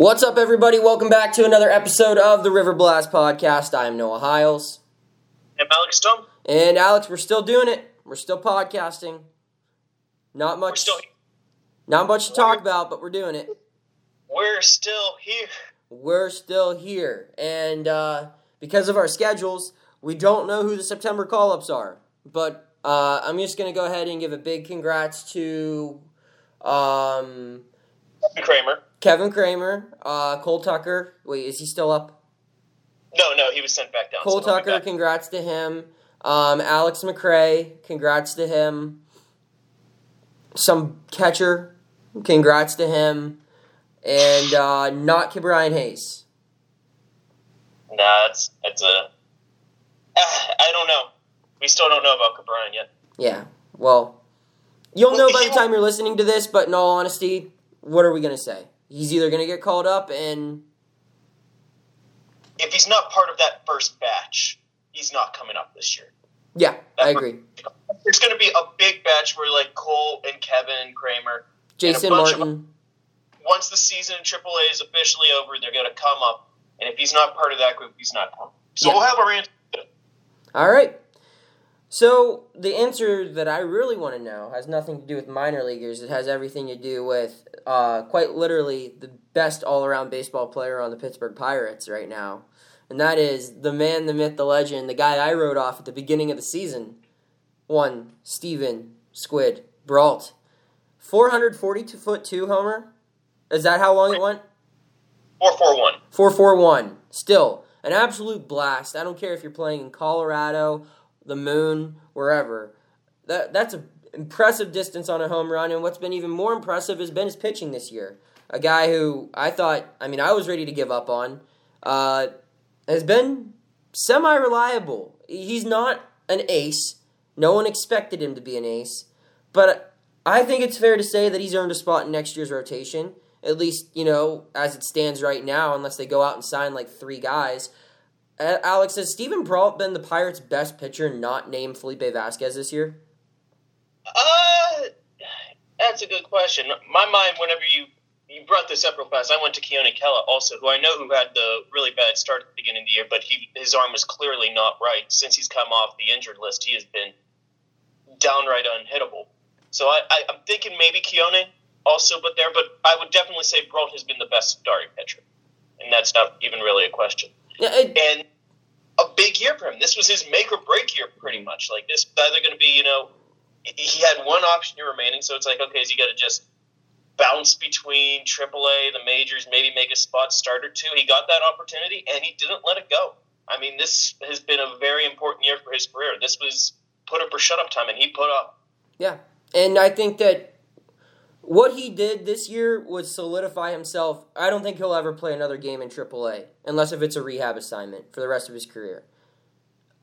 What's up, everybody? Welcome back to another episode of the River Blast Podcast. I am Noah Hiles. And Alex Stone. And Alex, we're still doing it. We're still podcasting. Not much. We're still Not much to talk about, but we're doing it. We're still here. We're still here, and uh, because of our schedules, we don't know who the September call-ups are. But uh, I'm just gonna go ahead and give a big congrats to um, Kramer. Kevin Kramer, uh, Cole Tucker. Wait, is he still up? No, no, he was sent back down. Cole so Tucker, back. congrats to him. Um, Alex McRae, congrats to him. Some catcher, congrats to him. And uh, not Brian Hayes. Nah, that's that's a. Ah, I don't know. We still don't know about Ke'Bryan yet. Yeah, well, you'll know by the time you're listening to this, but in all honesty, what are we going to say? He's either going to get called up and. If he's not part of that first batch, he's not coming up this year. Yeah, I agree. There's going to be a big batch where like Cole and Kevin and Kramer. Jason bunch of- Martin. Once the season in AAA is officially over, they're going to come up, and if he's not part of that group, he's not coming. So Yeah. we'll have our answer. All right. So the answer that I really want to know has nothing to do with minor leaguers. It has everything to do with uh, quite literally the best all-around baseball player on the Pittsburgh Pirates right now, and that is the man, the myth, the legend, the guy I wrote off at the beginning of the season. One Steven Squid Brault, four hundred forty-two foot two homer. Is that how long it went? Four four one. 441. Still, an absolute blast. I don't care if you're playing in Colorado, the moon, wherever. That that's an impressive distance on a home run, and what's been even more impressive has been his pitching this year. A guy who I thought, I mean, I was ready to give up on, uh, has been semi reliable. He's not an ace. No one expected him to be an ace, but I think it's fair to say that he's earned a spot in next year's rotation at least you know as it stands right now, unless they go out and sign like three guys. Alex, has Steven Brault been the Pirates' best pitcher, not named Felipe Vasquez this year? Uh, that's a good question. My mind, whenever you you brought this up real fast, I went to Keone Kela also, who I know who had the really bad start at the beginning of the year, but he his arm was clearly not right. Since he's come off the injured list, he has been downright unhittable. So I, I I'm thinking maybe Keone also, but there, but I would definitely say Brault has been the best starting pitcher, and that's not even really a question. And a big year for him. This was his make or break year, pretty much. Like this was either going to be, you know, he had one option remaining, so it's like, okay, is he got to just bounce between AAA, the majors, maybe make a spot start or two? He got that opportunity, and he didn't let it go. I mean, this has been a very important year for his career. This was put up or shut up time, and he put up. yeah, and I think that what he did this year was solidify himself. I don't think he'll ever play another game in AAA unless if it's a rehab assignment for the rest of his career.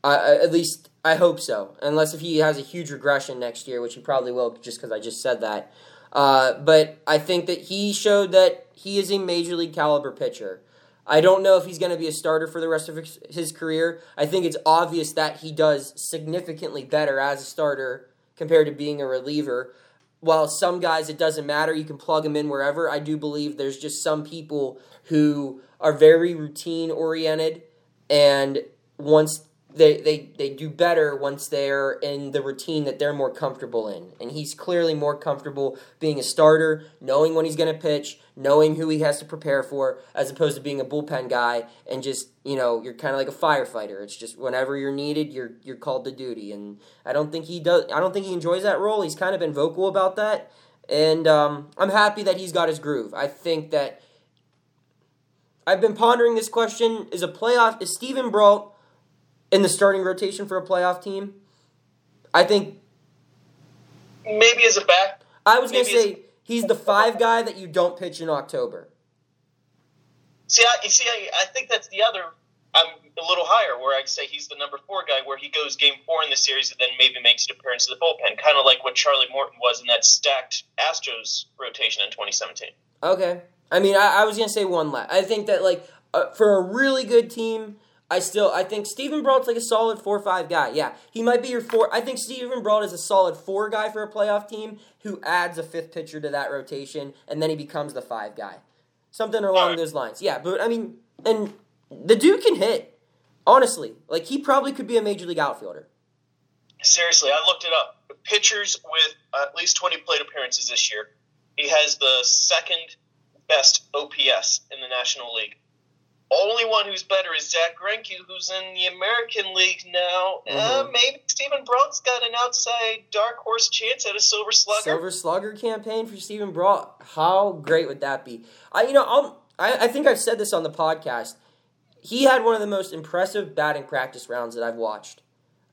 At least I hope so. Unless if he has a huge regression next year, which he probably will, just because I just said that. Uh, but I think that he showed that he is a major league caliber pitcher. I don't know if he's going to be a starter for the rest of his career. I think it's obvious that he does significantly better as a starter compared to being a reliever. While some guys it doesn't matter, you can plug them in wherever. I do believe there's just some people who are very routine oriented and once they, they, they do better once they're in the routine that they're more comfortable in. And he's clearly more comfortable being a starter, knowing when he's going to pitch, knowing who he has to prepare for, as opposed to being a bullpen guy and just, you know, you're kind of like a firefighter. It's just whenever you're needed, you're you're called to duty. And I don't think he does. I don't think he enjoys that role. He's kind of been vocal about that. And um, I'm happy that he's got his groove. I think that I've been pondering this question: Is a playoff? Is Steven Brault in the starting rotation for a playoff team? I think Maybe as a back, I was gonna Maybe say he's the five guy that you don't pitch in October. See, I, you see, I, I think that's the other. I'm a little higher, where I say he's the number four guy, where he goes game four in the series and then maybe makes an appearance in the bullpen, kind of like what Charlie Morton was in that stacked Astros rotation in 2017. Okay. I mean, I, I was gonna say one last. I think that like uh, for a really good team, I still I think Steven Brault's like a solid four or five guy. Yeah, he might be your four. I think Steven Brault is a solid four guy for a playoff team who adds a fifth pitcher to that rotation, and then he becomes the five guy. something along those lines. Yeah, but I mean, and the dude can hit. Honestly, like he probably could be a major league outfielder. Seriously, I looked it up. Pitchers with at least 20 plate appearances this year. He has the second best OPS in the National League. Only one who's better is Zack Greinke, who's in the American League now. Uh, Mhm. maybe Steven Brault's got an outside dark horse chance at a Silver Slugger. Silver Slugger campaign for Steven Brault. How great would that be? I, you know, I'll, I, I think I've said this on the podcast. He had one of the most impressive batting practice rounds that I've watched.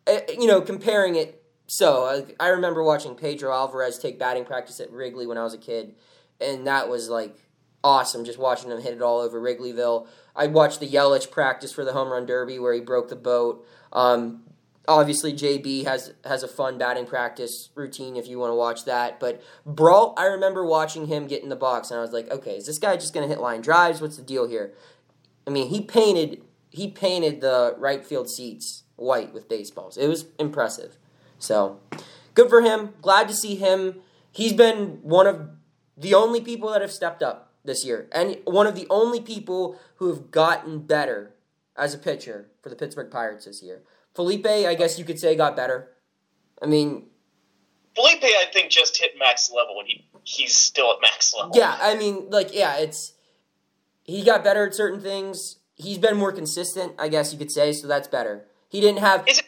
Uh, you know, comparing it. So I, I remember watching Pedro Alvarez take batting practice at Wrigley when I was a kid, and that was like awesome. Just watching him hit it all over Wrigleyville. I watched the Yelich practice for the home run derby where he broke the boat. Um, obviously, JB has has a fun batting practice routine if you want to watch that. But Brault, I remember watching him get in the box, and I was like, okay, is this guy just going to hit line drives? What's the deal here? I mean, he painted he painted the right field seats white with baseballs. It was impressive. So good for him. Glad to see him. He's been one of the only people that have stepped up this year, and one of the only people who have gotten better as a pitcher for the Pittsburgh Pirates this year. Felipe, I guess you could say, got better. I mean, Felipe, I think, just hit max level, and he, he's still at max level. yeah, I mean, like, yeah, it's he got better at certain things. He's been more consistent, I guess you could say, so that's better. He didn't have Is it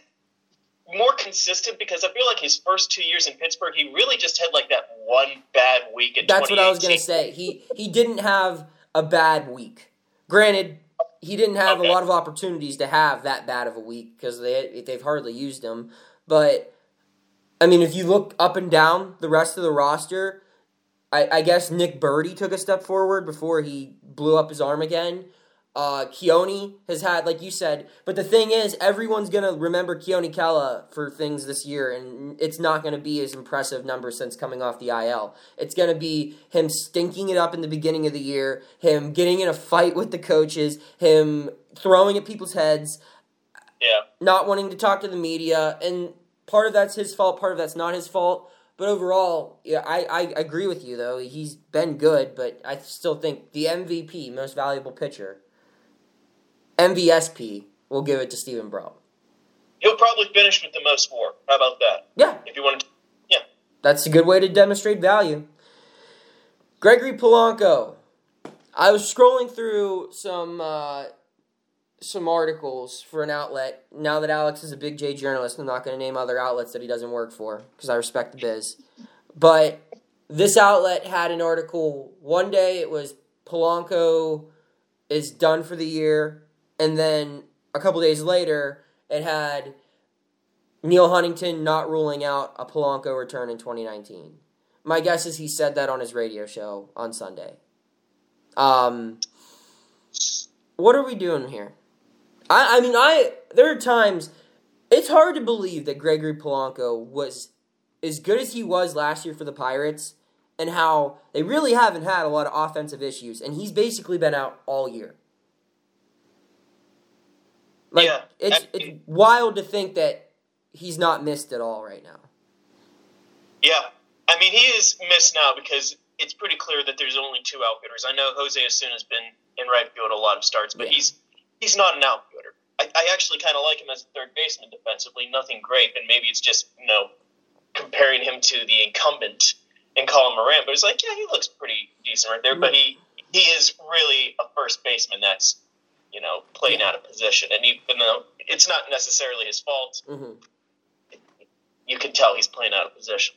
more consistent? Because I feel like his first two years in Pittsburgh, he really just had like that one bad week in That's what I was gonna say. He he didn't have a bad week. Granted, he didn't have Okay. a lot of opportunities to have that bad of a week because they they've hardly used him. But I mean, if you look up and down the rest of the roster, I, I guess Nick Burdi took a step forward before he blew up his arm again. Uh, Keone has had, like you said, but the thing is, everyone's gonna remember Keone Kela for things this year, and it's not gonna be his impressive numbers since coming off the IL. It's gonna be him stinking it up in the beginning of the year, him getting in a fight with the coaches, him throwing at people's heads, Yeah. not wanting to talk to the media, and part of that's his fault, part of that's not his fault. But overall, yeah, I, I agree with you though. He's been good, but I still think the MVP, most valuable pitcher, MVSP, will give it to Steven Brault. He'll probably finish with the most WAR. How about that? Yeah, If you want to. Yeah. That's a good way to demonstrate value. Gregory Polanco. I was scrolling through some uh, some articles for an outlet. Now that Alex is a big J journalist, I'm not going to name other outlets that he doesn't work for because I respect the biz. But this outlet had an article. One day it was Polanco is done for the year, and then a couple days later it had Neil Huntington not ruling out a Polanco return in 2019. My guess is he said that on his radio show on Sunday. Um, what are we doing here? I, I mean, I there are times it's hard to believe that Gregory Polanco was as good as he was last year for the Pirates, and how they really haven't had a lot of offensive issues, and he's basically been out all year. Like Yeah, it's I- it's wild to think that he's not missed at all right now. Yeah. I mean, he is missed now because it's pretty clear that there's only two outfielders. I know Jose Osuna has been in right field a lot of starts, but Yeah. he's he's not an outfielder. I, I actually kind of like him as a third baseman defensively. Nothing great, and maybe it's just you know comparing him to the incumbent in Colin Moran. But it's like, yeah, he looks pretty decent right there. But he he is really a first baseman that's you know playing out of position, and even though it's not necessarily his fault, hmm you can tell he's playing out of position.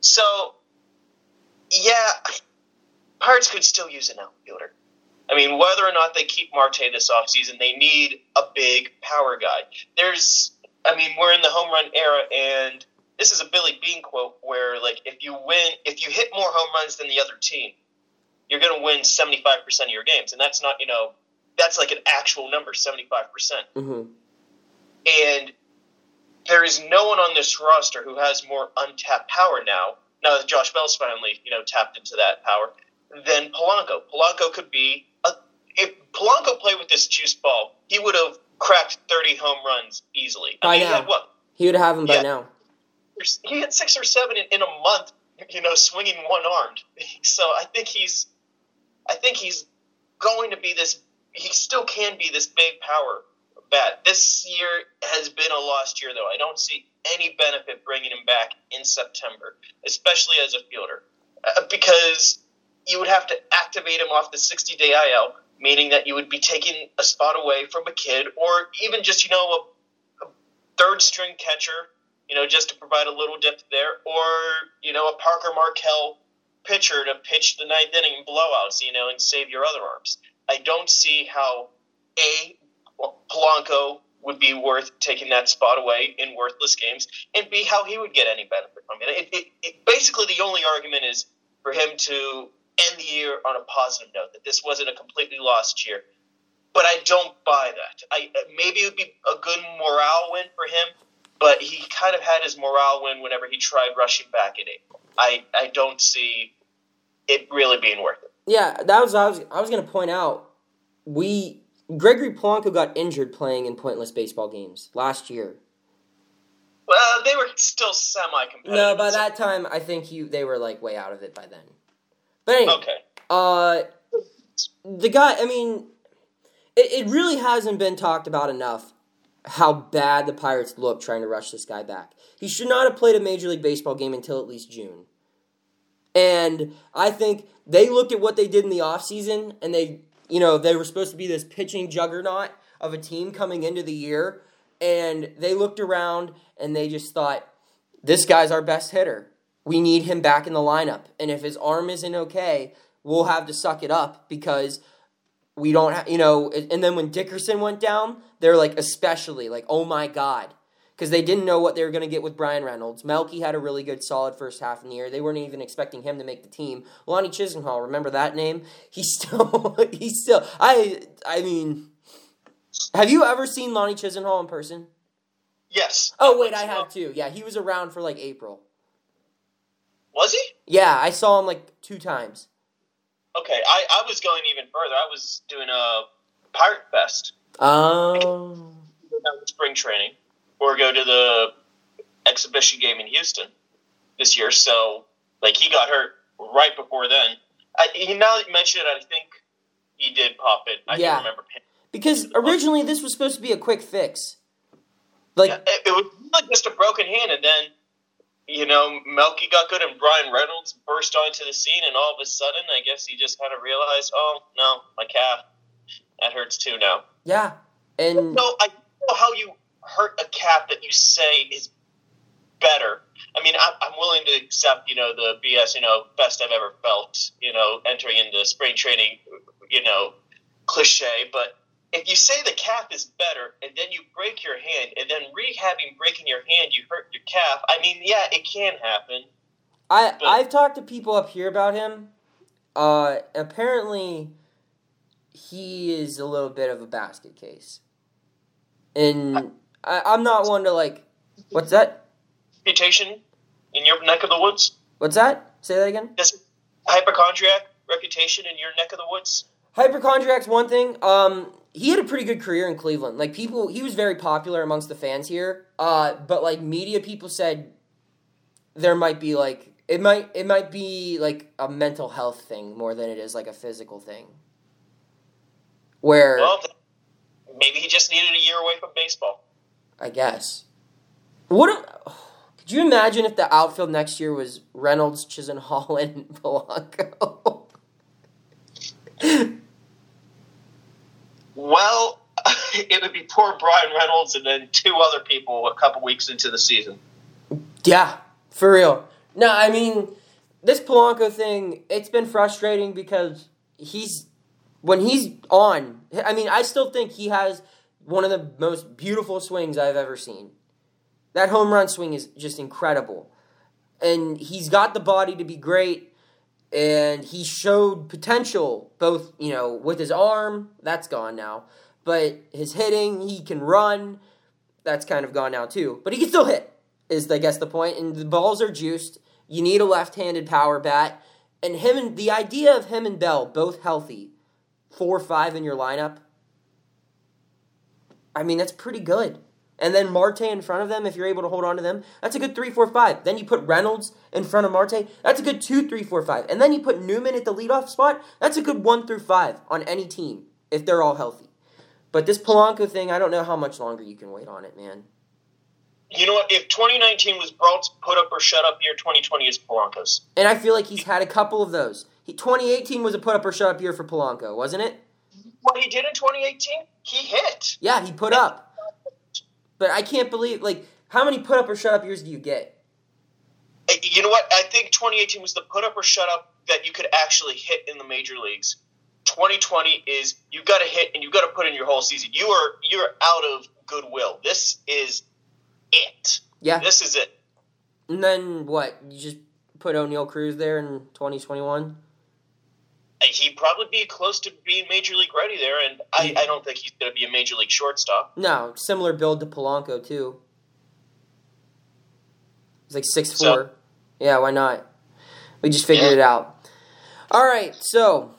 So, yeah, Pirates could still use an outfielder. I mean, whether or not they keep Marte this offseason, they need a big power guy. There's, I mean, we're in the home run era, and this is a Billy Beane quote where, like, if you win, if you hit more home runs than the other team, you're going to win 75% of your games. And that's not, you know, that's like an actual number, 75%. hmm And there is no one on this roster who has more untapped power now. Now that Josh Bell's finally, you know, tapped into that power, than Polanco. Polanco could be a, if Polanco played with this juice ball, he would have cracked thirty home runs easily. I By mean, he now. had what? He would have by Yeah. now. He had six or seven in, in a month. You know, swinging one armed. So I think he's, I think he's going to be this. He still can be this big power bat. This year has been a lost year, though. I don't see any benefit bringing him back in September, especially as a fielder, uh, because you would have to activate him off the 60 day IL, meaning that you would be taking a spot away from a kid, or even just you know a, a third string catcher, you know, just to provide a little depth there, or you know a Parker Markel pitcher to pitch the ninth inning blowouts, you know, and save your other arms. I don't see how a Polanco would be worth taking that spot away in worthless games, and B, how he would get any benefit from it. It, it, it. Basically, the only argument is for him to end the year on a positive note, that this wasn't a completely lost year. But I don't buy that. I Maybe it would be a good morale win for him, but he kind of had his morale win whenever he tried rushing back in April. I, I don't see it really being worth it. Yeah, that was I was I was going to point out. We Gregory Polanco got injured playing in pointless baseball games last year. Well, they were still semi competitive. No, by that time, I think you they were like way out of it by then. But anyway, okay. Uh, the guy. I mean, it, it really hasn't been talked about enough how bad the Pirates look trying to rush this guy back. He should not have played a Major League Baseball game until at least June. And I think they looked at what they did in the offseason and they you know, they were supposed to be this pitching juggernaut of a team coming into the year, and they looked around and they just thought, this guy's our best hitter. We need him back in the lineup. And if his arm isn't okay, we'll have to suck it up because we don't, ha- you know. And then when Dickerson went down, they're like, especially like, oh my God, because they didn't know what they were going to get with Bryan Reynolds. Melky had a really good, solid first half of the year. They weren't even expecting him to make the team. Lonnie Chisenhall, remember that name? He's still, he's still. I, I mean, have you ever seen Lonnie Chisenhall in person? Yes. Oh wait, I have too. Yeah, he was around for like April. Was he? Yeah, I saw him like two times. Okay, I, I was going even further. I was doing a Pirate Fest. Oh. Spring training or go to the exhibition game in Houston this year. So, like, he got hurt right before then. I, now that you mention it, I think he did pop it. I yeah. remember. Because originally this was supposed to be a quick fix. Like yeah, it, it was like just a broken hand, and then you know Melky got good, and Bryan Reynolds burst onto the scene, and all of a sudden, I guess he just kind of realized, oh no, my calf that hurts too now. Yeah, and so I know how you hurt a cat that you say is better. I mean, I'm, I'm willing to accept, you know, the BS, you know, best I've ever felt, you know, entering into spring training, you know, cliche. But if you say the calf is better and then you break your hand and then rehabbing breaking your hand, you hurt your calf. I mean, yeah, it can happen. I but, I've talked to people up here about him. Uh, apparently, he is a little bit of a basket case, and I, I'm not one to like. What's that? Reputation in your neck of the woods. What's that? Say that again. Does hypochondriac reputation in your neck of the woods? Hypochondriac's one thing. Um, he had a pretty good career in Cleveland. Like people, he was very popular amongst the fans here. Uh, but like media people said, there might be like it might it might be like a mental health thing more than it is like a physical thing. Where well, maybe he just needed a year away from baseball. I guess. What? could you imagine if the outfield next year was Reynolds, Chisholm, Chisenhall, and Polanco? well, it would be poor Bryan Reynolds and then two other people a couple weeks into the season. Yeah, for real. No, I mean, this Polanco thing, it's been frustrating because he's when he's on. I mean, I still think he has one of the most beautiful swings I've ever seen. That home run swing is just incredible. And he's got the body to be great. And he showed potential, both, you know, with his arm, that's gone now. But his hitting, he can run, that's kind of gone now too. But he can still hit, is I guess the point. And the balls are juiced. You need a left handed power bat. And him and the idea of him and Bell both healthy, four or five in your lineup, I mean, that's pretty good. and then Marte in front of them, if you're able to hold on to them, that's a good three, four, five. Then you put Reynolds in front of Marte, that's a good two, three, four, five. And then you put Newman at the leadoff spot, that's a good one through five on any team if they're all healthy. But this Polanco thing, I don't know how much longer you can wait on it, man. You know what? If 2019 was Brault's put up or shut up year, 2020 is Polanco's. And I feel like he's had a couple of those. He, 2018 was a put up or shut up year for Polanco, wasn't it? What he did in 2018, he hit. Yeah, he put up. But I can't believe, like, how many put up or shut up years do you get? Eh, you know what? I think 2018 was the put up or shut up that you could actually hit in the major leagues. 2020 is you got to hit and you got to put in your whole season. You are you're out of goodwill. This is it. Yeah. This is it. And then what? You just put Oneil Cruz there in 2021? He'd probably be close to being major league ready there, and I, mm. I don't think he's going to be a major league shortstop. No, similar build to Polanco too. He's like six So- four. Yeah, why not? We just figured Yeah. it out. All right, so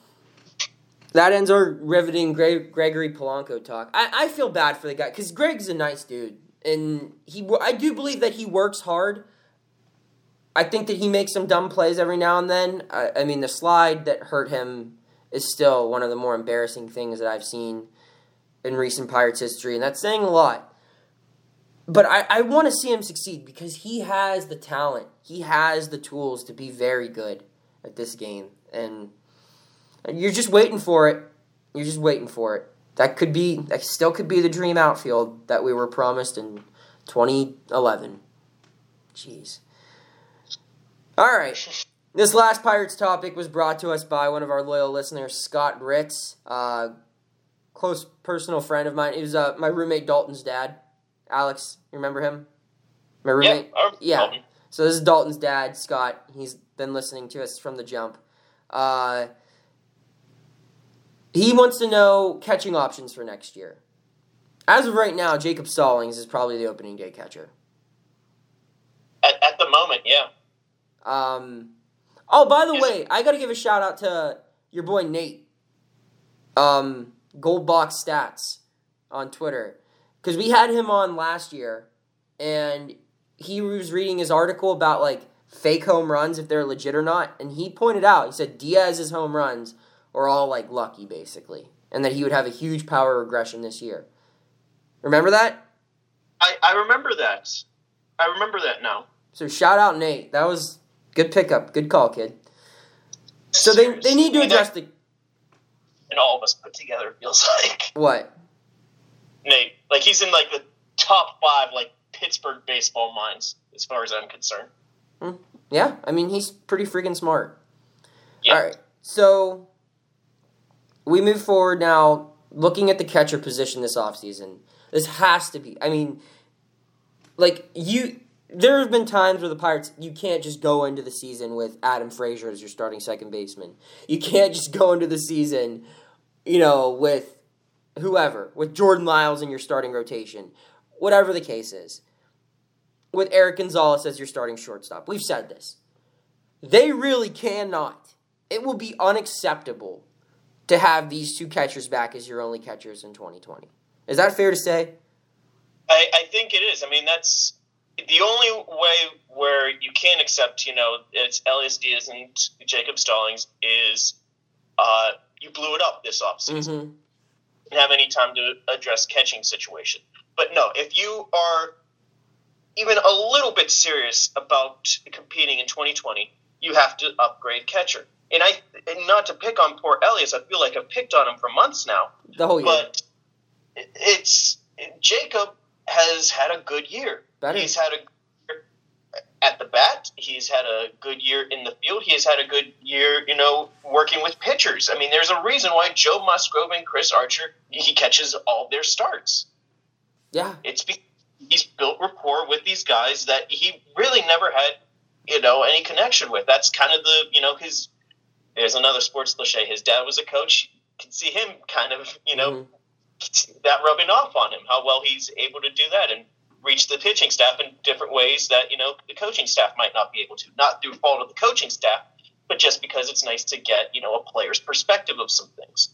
that ends our riveting Gre- Gregory Polanco talk. I, I feel bad for the guy because Greg's a nice dude, and he I do believe that he works hard. I think that he makes some dumb plays every now and then. I, I mean, the slide that hurt him is still one of the more embarrassing things that I've seen in recent Pirates history, and that's saying a lot. But I, I want to see him succeed because he has the talent. He has the tools to be very good at this game. And you're just waiting for it. You're just waiting for it. That could be, that still could be the dream outfield that we were promised in 2011. Jeez. All right. This last Pirates topic was brought to us by one of our loyal listeners, Scott Ritz, uh, close personal friend of mine. He was uh, my roommate Dalton's dad. Alex, you remember him? My Yeah, roommate. Remember Yeah. So this is Dalton's dad, Scott. He's been listening to us from the jump. Uh, he wants to know catching options for next year. As of right now, Jacob Stallings is probably the opening day catcher. At, at the moment, yeah. Um, oh, by the way, I got to give a shout out to your boy Nate. Um, Gold Box Stats on Twitter because we had him on last year, and he was reading his article about like fake home runs if they're legit or not, and he pointed out he said Diaz's home runs are all like lucky basically, and that he would have a huge power regression this year. Remember that? I, I remember that. I remember that now. So shout out Nate. That was good pickup. Good call, kid. So they they need to address the And all of us put together feels like what? Nate, like he's in like the top five like Pittsburgh baseball minds as far as I'm concerned. Hmm. Yeah, I mean he's pretty freaking smart. Yeah. All right, so we move forward now. Looking at the catcher position this offseason, this has to be. I mean, like you, there have been times where the Pirates you can't just go into the season with Adam Frazier as your starting second baseman. You can't just go into the season, you know, with whoever, with Jordan Lyles in your starting rotation, whatever the case is. With Erik Gonzalez as your starting shortstop. We've said this. They really cannot. It will be unacceptable to have these two catchers back as your only catchers in 2020. Is that fair to say? I, I think it is. I mean, that's the only way where you can accept, you know, it's Elias Diaz and Jacob Stallings is uh, you blew it up this offseason. Mm-hmm. Didn't have any time to address catching situation. But no, if you are even a little bit serious about competing in 2020, you have to upgrade catcher. And I, and not to pick on poor Elias, I feel like I've picked on him for months now. The whole year. But it's Jacob has had a good year. He's had a at the bat. He's had a good year in the field. He has had a good year, you know, working with pitchers. I mean, there's a reason why Joe Musgrove and Chris Archer he catches all their starts. yeah. It's because he's built rapport with these guys that he really never had, you know, any connection with. That's kind of the, you know, his. There's another sports cliche. His dad was a coach. You can see him kind of, you know, Mhm. That rubbing off on him. How well he's able to do that and reach the pitching staff in different ways that you know the coaching staff might not be able to. Not through fault of the coaching staff, but just because it's nice to get you know a player's perspective of some things.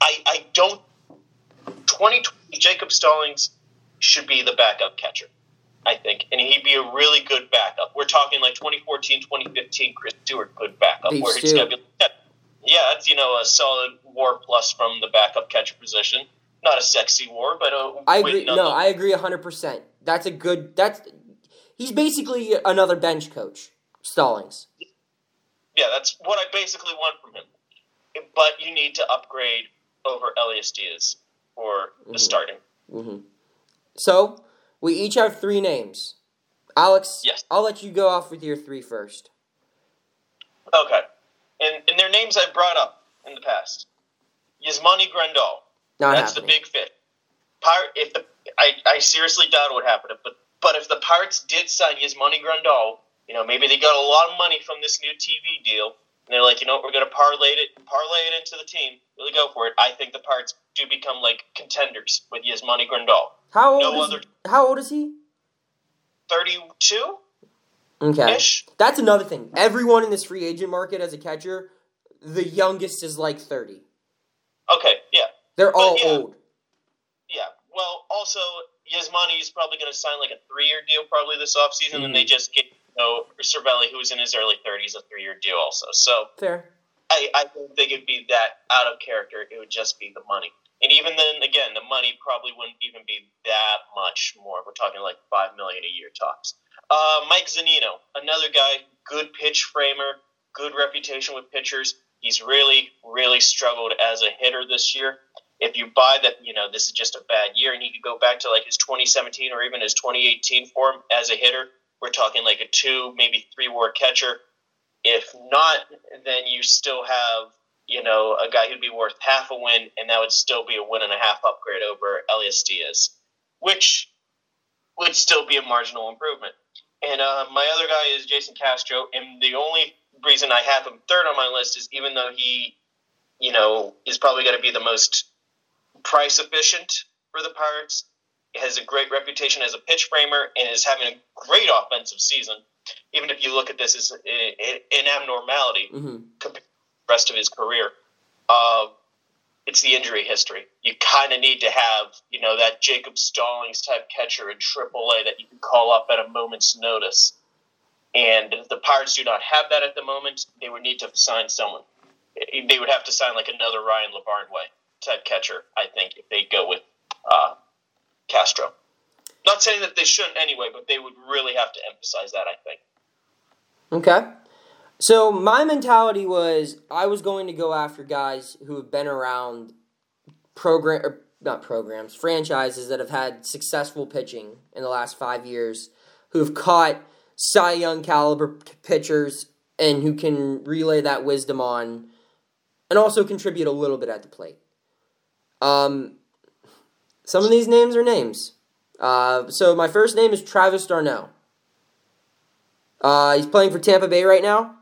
I I don't. 2020 Jacob Stallings should be the backup catcher. I think, and he'd be a really good backup. We're talking like 2014, 2015, Chris Stewart good backup. Big where he's gonna be, yeah, that's you know a solid WAR plus from the backup catcher position. Not a sexy WAR, but a I agree. No. I agree hundred percent. That's a good. That's he's basically another bench coach. Stallings. yeah, that's what I basically want from him. But you need to upgrade over Elias Diaz for the Mhm. starting. hmm So we each have three names. Alex, Yes. I'll let you go off with your three first. Okay, and and their names I've brought up in the past. Yasmani Grandal. Not That's happening. the big fit. Pirate. If the I, I seriously doubt it would happen, but but if the Pirates did sign Yasmani Grandal, you know maybe they got a lot of money from this new TV deal, and they're like, you know what, we're going to parlay it parlay it into the team. Really go for it. I think the Pirates do become like contenders with Yasmani Grandal. How old no is other- How old is he? Thirty-two Okay. ish. That's another thing. Everyone in this free agent market as a catcher, the youngest is like 30. Okay, yeah, They're all yeah. old. yeah. Well, also Yasmani is probably going to sign like a three-year deal probably this offseason, Mhm. and they just get you know Cervelli, who's in his early thirties, a three-year deal also. So. Fair. I, I don't think it'd be that out of character. It would just be the money. And even then, again, the money probably wouldn't even be that much more. We're talking like five million a year tops. Uh, Mike Zunino, another guy, good pitch framer, good reputation with pitchers. He's really, really struggled as a hitter this year. If you buy that, you know this is just a bad year, and he could go back to like his 2017 or even his 2018 form as a hitter. We're talking like a two, maybe three WAR catcher. If not, then you still have, you know, a guy who'd be worth half a win, and that would still be a win and a half upgrade over Elias Diaz, which would still be a marginal improvement. And uh, my other guy is Jason Castro, and the only reason I have him third on my list is even though he, you know, is probably going to be the most price efficient for the Pirates, has a great reputation as a pitch framer, and is having a great offensive season. Even if you look at this as an abnormality, hmm compared to the rest of his career. Uh, it's the injury history. You kind of need to have, you know, that Jacob Stallings type catcher in AAA that you can call up at a moment's notice. And the Pirates do not have that at the moment, they would need to sign someone. They would have to sign like another Ryan Lavarnway type catcher, I think, if they go with uh, Castro. Not saying that they shouldn't anyway, but they would really have to emphasize that, I think. Okay. So my mentality was I was going to go after guys who have been around program or not programs, franchises that have had successful pitching in the last 5 years, who have caught Cy Young caliber pitchers and who can relay that wisdom on and also contribute a little bit at the plate. Um some of these names are names. Uh, so my first name is Travis d'Arnaud. Uh, he's playing for Tampa Bay right now.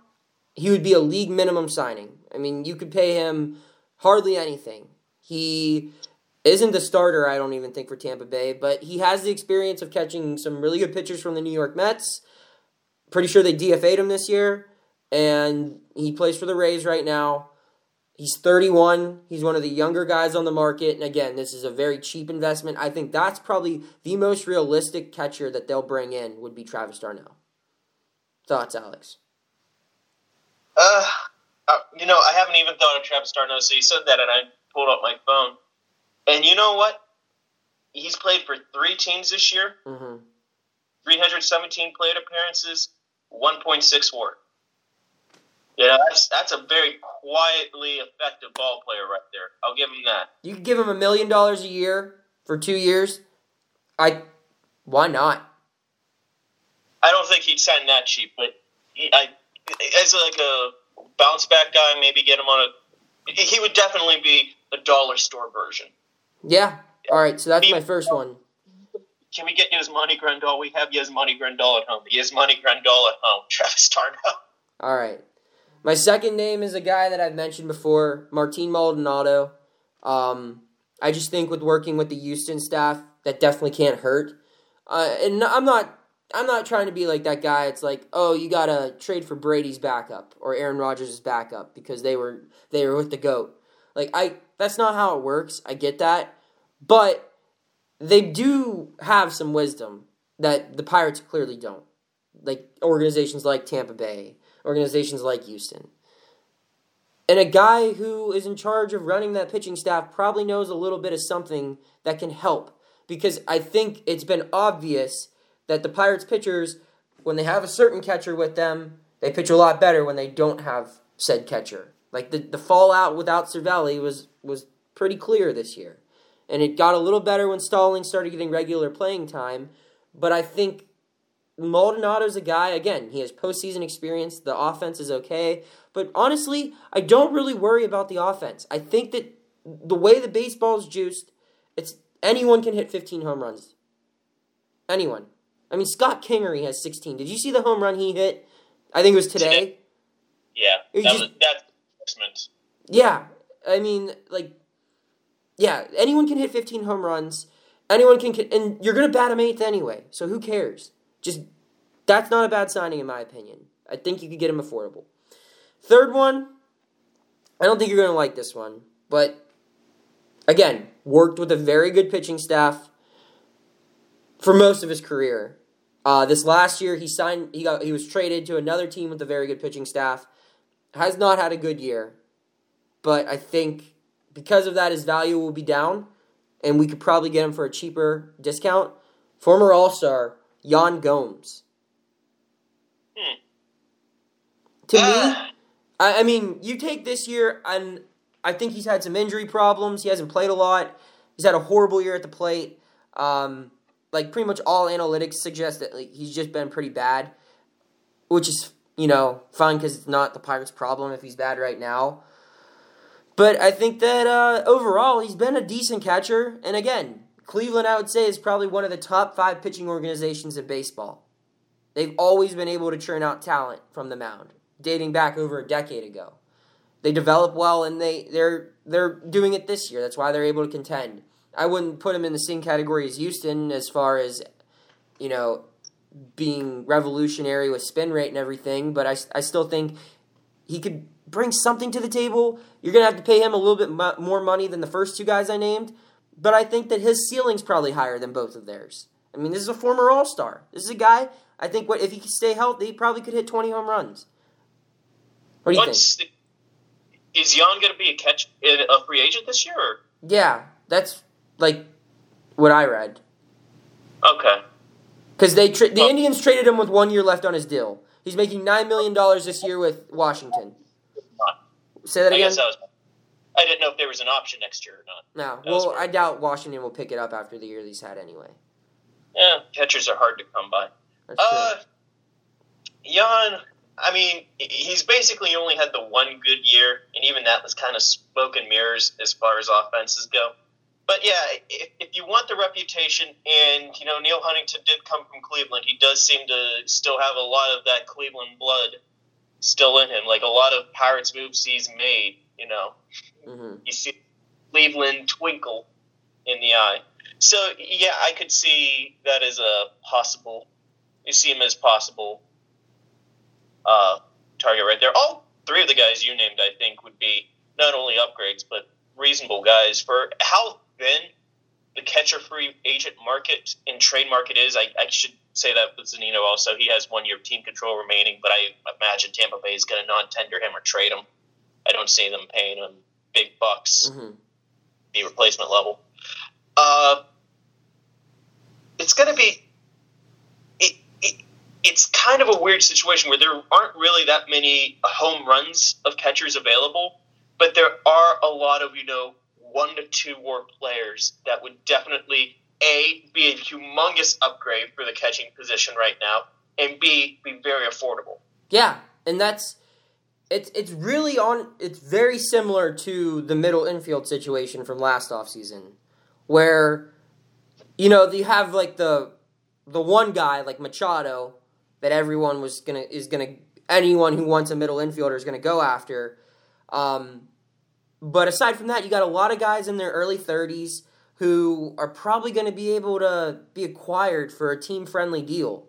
He would be a league minimum signing. I mean, you could pay him hardly anything. He isn't the starter, I don't even think, for Tampa Bay, but he has the experience of catching some really good pitchers from the New York Mets. Pretty sure they DFA'd him this year, and he plays for the Rays right now. He's 31. He's one of the younger guys on the market. And again, this is a very cheap investment. I think that's probably the most realistic catcher that they'll bring in would be Travis d'Arnaud. Thoughts, Alex? Uh, uh, you know, I haven't even thought of Travis d'Arnaud, so you said that, and I pulled up my phone. And you know what? He's played for three teams this year, Mm-hmm. 317 plate appearances, 1.6 WAR. You know, that's that's a very quietly effective ball player right there. I'll give him that. You could give him a million dollars a year for two years. I, why not? I don't think he'd sign that cheap, but he, I, as like a bounce back guy, maybe get him on a. He would definitely be a dollar store version. Yeah. All right. So that's my first one. Can we get Yasmani Grandal? We have Yasmani Grandal at home. Yasmani Grandal at home. Travis d'Arnaud. All right. My second name is a guy that I've mentioned before, Martin Maldonado. Um, I just think with working with the Houston staff, that definitely can't hurt. Uh, and I'm not, I'm not trying to be like that guy. It's like, oh, you gotta trade for Brady's backup or Aaron Rodgers' backup because they were they were with the goat. Like I, that's not how it works. I get that, but they do have some wisdom that the Pirates clearly don't. Like organizations like Tampa Bay, organizations like Houston. And a guy who is in charge of running that pitching staff probably knows a little bit of something that can help. Because I think it's been obvious that the Pirates pitchers, when they have a certain catcher with them, they pitch a lot better when they don't have said catcher. Like the, the fallout without Cervelli was was pretty clear this year. And it got a little better when Stallings started getting regular playing time. But I think Maldonado's a guy, again, he has postseason experience. The offense is okay. But honestly, I don't really worry about the offense. I think that the way the baseball's juiced, it's anyone can hit 15 home runs. Anyone. I mean, Scott Kingery has 16. Did you see the home run he hit? I think it was today. Yeah, that just- was that's Yeah, I mean, like, yeah, anyone can hit 15 home runs. Anyone can, and you're gonna bat him eighth anyway. So who cares? Just that's not a bad signing in my opinion. I think you could get him affordable. Third one, I don't think you're gonna like this one, but again, worked with a very good pitching staff for most of his career. Uh, this last year, he signed. He got. He was traded to another team with a very good pitching staff. Has not had a good year, but I think because of that, his value will be down, and we could probably get him for a cheaper discount. Former All Star Yan Gomes. Hmm. To me, Ah, I, I mean, you take this year, and I think he's had some injury problems. He hasn't played a lot. He's had a horrible year at the plate. Um, like pretty much all analytics suggest that like, he's just been pretty bad, which is you know fine because it's not the Pirates' problem if he's bad right now. But I think that uh, overall he's been a decent catcher, and again, Cleveland I would say is probably one of the top five pitching organizations in baseball. They've always been able to churn out talent from the mound, dating back over a decade ago. They develop well, and they they're they're doing it this year. That's why they're able to contend. I wouldn't put him in the same category as Houston as far as you know being revolutionary with spin rate and everything, but I, I still think he could bring something to the table. You're gonna have to pay him a little bit mo- more money than the first two guys I named, but I think that his ceiling's probably higher than both of theirs. I mean, this is a former All Star. This is a guy. I think what if he could stay healthy, he probably could hit 20 home runs. What do you think? what's the, is Yan going to be a catch a free agent this year? Or? Yeah, that's like what I read. Okay, Because they tra- the Oh. Indians traded him with one year left on his deal. He's making nine million dollars this year with Washington. Say that I again. guess that was. I didn't know if there was an option next year or not. No, that well. I doubt Washington will pick it up after the year he's had anyway. Yeah, catchers are hard to come by. That's true. Uh, Yan, I mean, he's basically only had the one good year, and even that was kind of smoke and mirrors as far as offenses go. But yeah, if, if you want the reputation, and you know Neil Huntington did come from Cleveland, he does seem to still have a lot of that Cleveland blood still in him. Like a lot of Pirates moves he's made, you know, hmm you see Cleveland twinkle in the eye. So yeah, I could see that as a possible. You see him as possible uh, target right there. All three of the guys you named, I think, would be not only upgrades but reasonable guys for how thin the catcher-free agent market and trade market is. I, I should say that with Zunino also. He has one year of team control remaining, but I imagine Tampa Bay is going to non-tender him or trade him. I don't see them paying him big bucks hmm the replacement level. Uh, it's going to be. It, it, it's kind of a weird situation where there aren't really that many home runs of catchers available, but there are a lot of, you know, one to two WAR players that would definitely, A, be a humongous upgrade for the catching position right now, and B, be very affordable. Yeah, and that's it's it's really on. It's very similar to the middle infield situation from last offseason, where you know you have like the the one guy like Machado that everyone was gonna is gonna anyone who wants a middle infielder is gonna go after. Um, but aside from that, you got a lot of guys in their early thirties who are probably going to be able to be acquired for a team friendly deal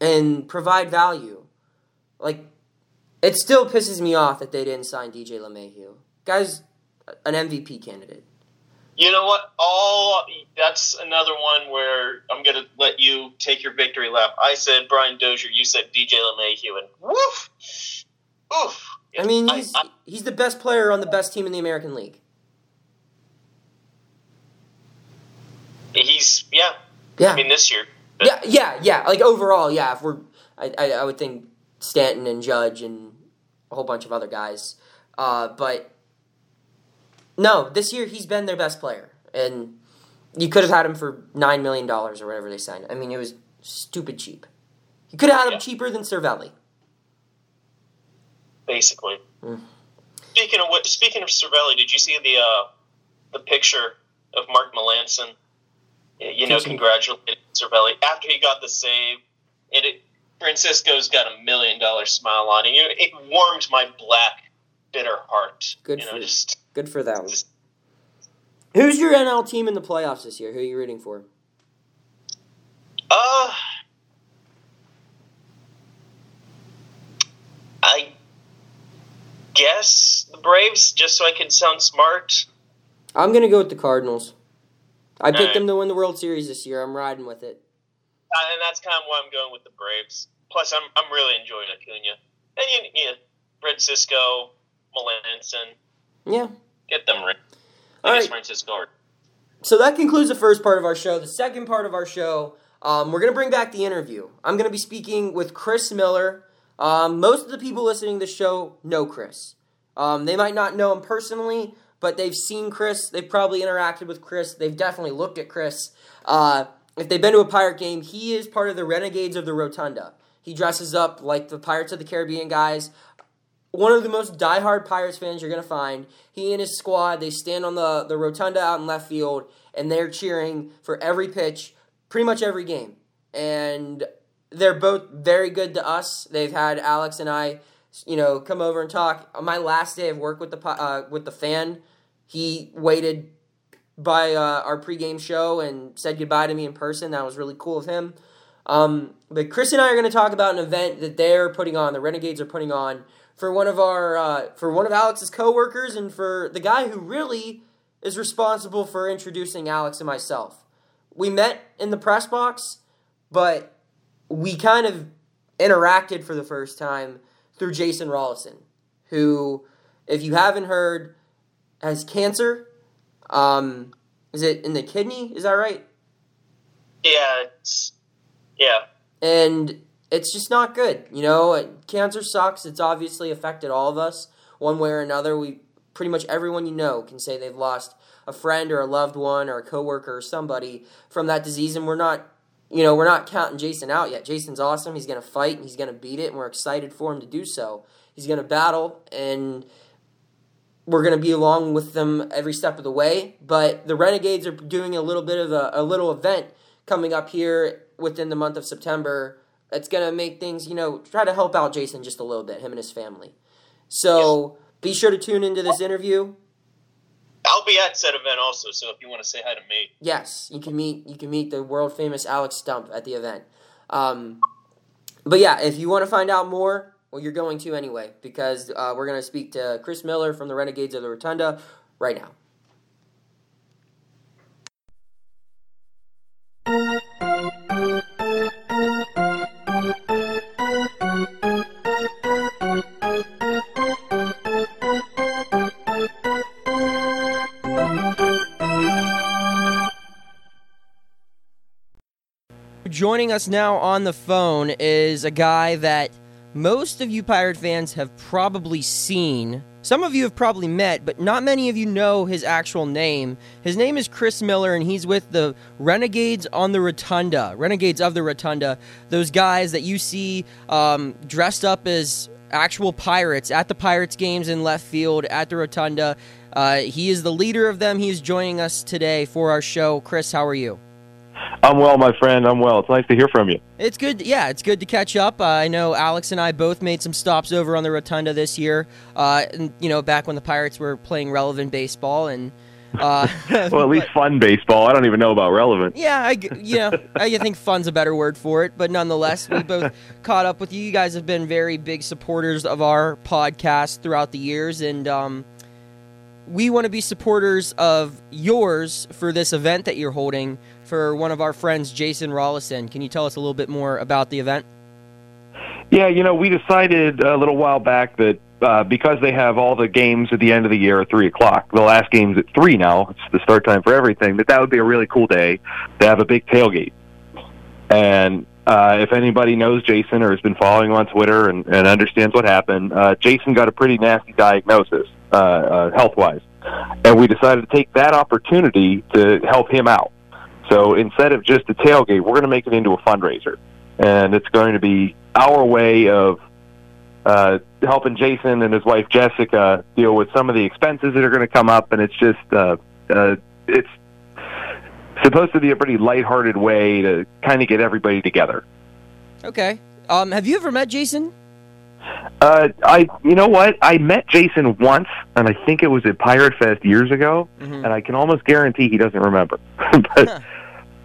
and provide value. Like, it still pisses me off that they didn't sign DJ LeMahieu. Guy's an MVP candidate. You know what? All that's another one where I'm gonna let you take your victory lap. I said Brian Dozier. You said DJ LeMahieu, and woof, oof. I mean, he's I, he's the best player on the best team in the American League. He's yeah. Yeah. I mean, this year. Yeah, yeah, yeah. Like overall, yeah. If we're, I, I, I would think Stanton and Judge and a whole bunch of other guys. Uh, but no, this year he's been their best player, and you could have had him for nine million dollars or whatever they signed. I mean, it was stupid cheap. You could have had him cheaper than Cervelli. Basically. Mm. Speaking of what, speaking of Cervelli, did you see the uh, the picture of Mark Melancon? You know, congratulating Cervelli after he got the save. And it, Francisco's got a million dollar smile on it. It warmed my black, bitter heart. Good you know, for just good for them. Just, Who's your NL team in the playoffs this year? Who are you rooting for? Uh, I guess the Braves, just so I can sound smart. I'm gonna go with the Cardinals. I picked right. them to win the World Series this year. I'm riding with it. Uh, and that's kind of why I'm going with the Braves. Plus, I'm I'm really enjoying Acuna and you, you know, Francisco, Melancon. Yeah, get them right. All right. Francisco. So that concludes the first part of our show. The second part of our show, um, we're going to bring back the interview. I'm going to be speaking with Chris Miller. Um, most of the people listening to the show know Chris. Um, they might not know him personally, but they've seen Chris. They've probably interacted with Chris. They've definitely looked at Chris. Uh, if they've been to a Pirate game, he is part of the Renegades of the Rotunda. He dresses up like the Pirates of the Caribbean guys. One of the most diehard Pirates fans you're going to find. He and his squad, they stand on the, the Rotunda out in left field, and they're cheering for every pitch, pretty much every game. And they're both very good to us. They've had Alex and I you know, come over and talk. On my last day of work with the uh, with the fan, he waited by uh, our pregame show and said goodbye to me in person. That was really cool of him. Um, but Chris and I are going to talk about an event that they're putting on. The Renegades are putting on for one of our uh, for one of Alex's coworkers and for the guy who really is responsible for introducing Alex and myself. We met in the press box, but we kind of interacted for the first time through Jason Rollison, who, if you haven't heard, has cancer. Um, is it in the kidney? Is that right? Yeah, it's yeah. And it's just not good. You know, cancer sucks. It's obviously affected all of us one way or another. We pretty much everyone you know can say they've lost a friend or a loved one or a coworker or somebody from that disease, and we're not you know, we're not counting Jason out yet. Jason's awesome. He's going to fight and he's going to beat it, and we're excited for him to do so. He's going to battle, and we're going to be along with them every step of the way. But the Renegades are doing a little bit of a, a little event coming up here within the month of September. That's going to make things, you know, try to help out Jason just a little bit, him and his family. So be sure to tune into this interview. I'll be at said event also, so if you want to say hi to me. Yes, you can meet you can meet the world famous Alex Stump at the event. Um, but yeah, if you want to find out more, well, you're going to anyway because uh, we're going to speak to Chris Miller from the Renegades of the Rotunda right now. Joining us now on the phone is a guy that most of you Pirate fans have probably seen. Some of you have probably met, but not many of you know his actual name. His name is Chris Miller, and he's with the Renegades on the Rotunda. Renegades of the Rotunda. Those guys that you see um, dressed up as actual pirates at the Pirates games in left field at the Rotunda. Uh, he is the leader of them. He is joining us today for our show. Chris, how are you? I'm well, my friend. I'm well. It's nice to hear from you. It's good. Yeah, it's good to catch up. Uh, I know Alex and I both made some stops over on the Rotunda this year. Uh, and, you know, back when the Pirates were playing relevant baseball and. Uh, well, at least but, fun baseball. I don't even know about relevant. Yeah, I, you know, I think fun's a better word for it. But nonetheless, we both caught up with you. You guys have been very big supporters of our podcast throughout the years, and um, we want to be supporters of yours for this event that you're holding for one of our friends, Jason Rollison. Can you tell us a little bit more about the event? Yeah, you know, we decided a little while back that uh, because they have all the games at the end of the year at three o'clock, the last game's at three now. It's the start time for everything. That that would be a really cool day to have a big tailgate. And uh, if anybody knows Jason or has been following him on Twitter and, and understands what happened, uh, Jason got a pretty nasty diagnosis uh, uh, health wise, and we decided to take that opportunity to help him out. So instead of just a tailgate, we're going to make it into a fundraiser, and it's going to be our way of uh, helping Jason and his wife Jessica deal with some of the expenses that are going to come up, and it's just uh, uh, it's supposed to be a pretty lighthearted way to kind of get everybody together. Okay. Um, have you ever met Jason? Uh, I, you know what? I met Jason once, and I think it was at Pirate Fest years ago, Mhm. and I can almost guarantee he doesn't remember. but.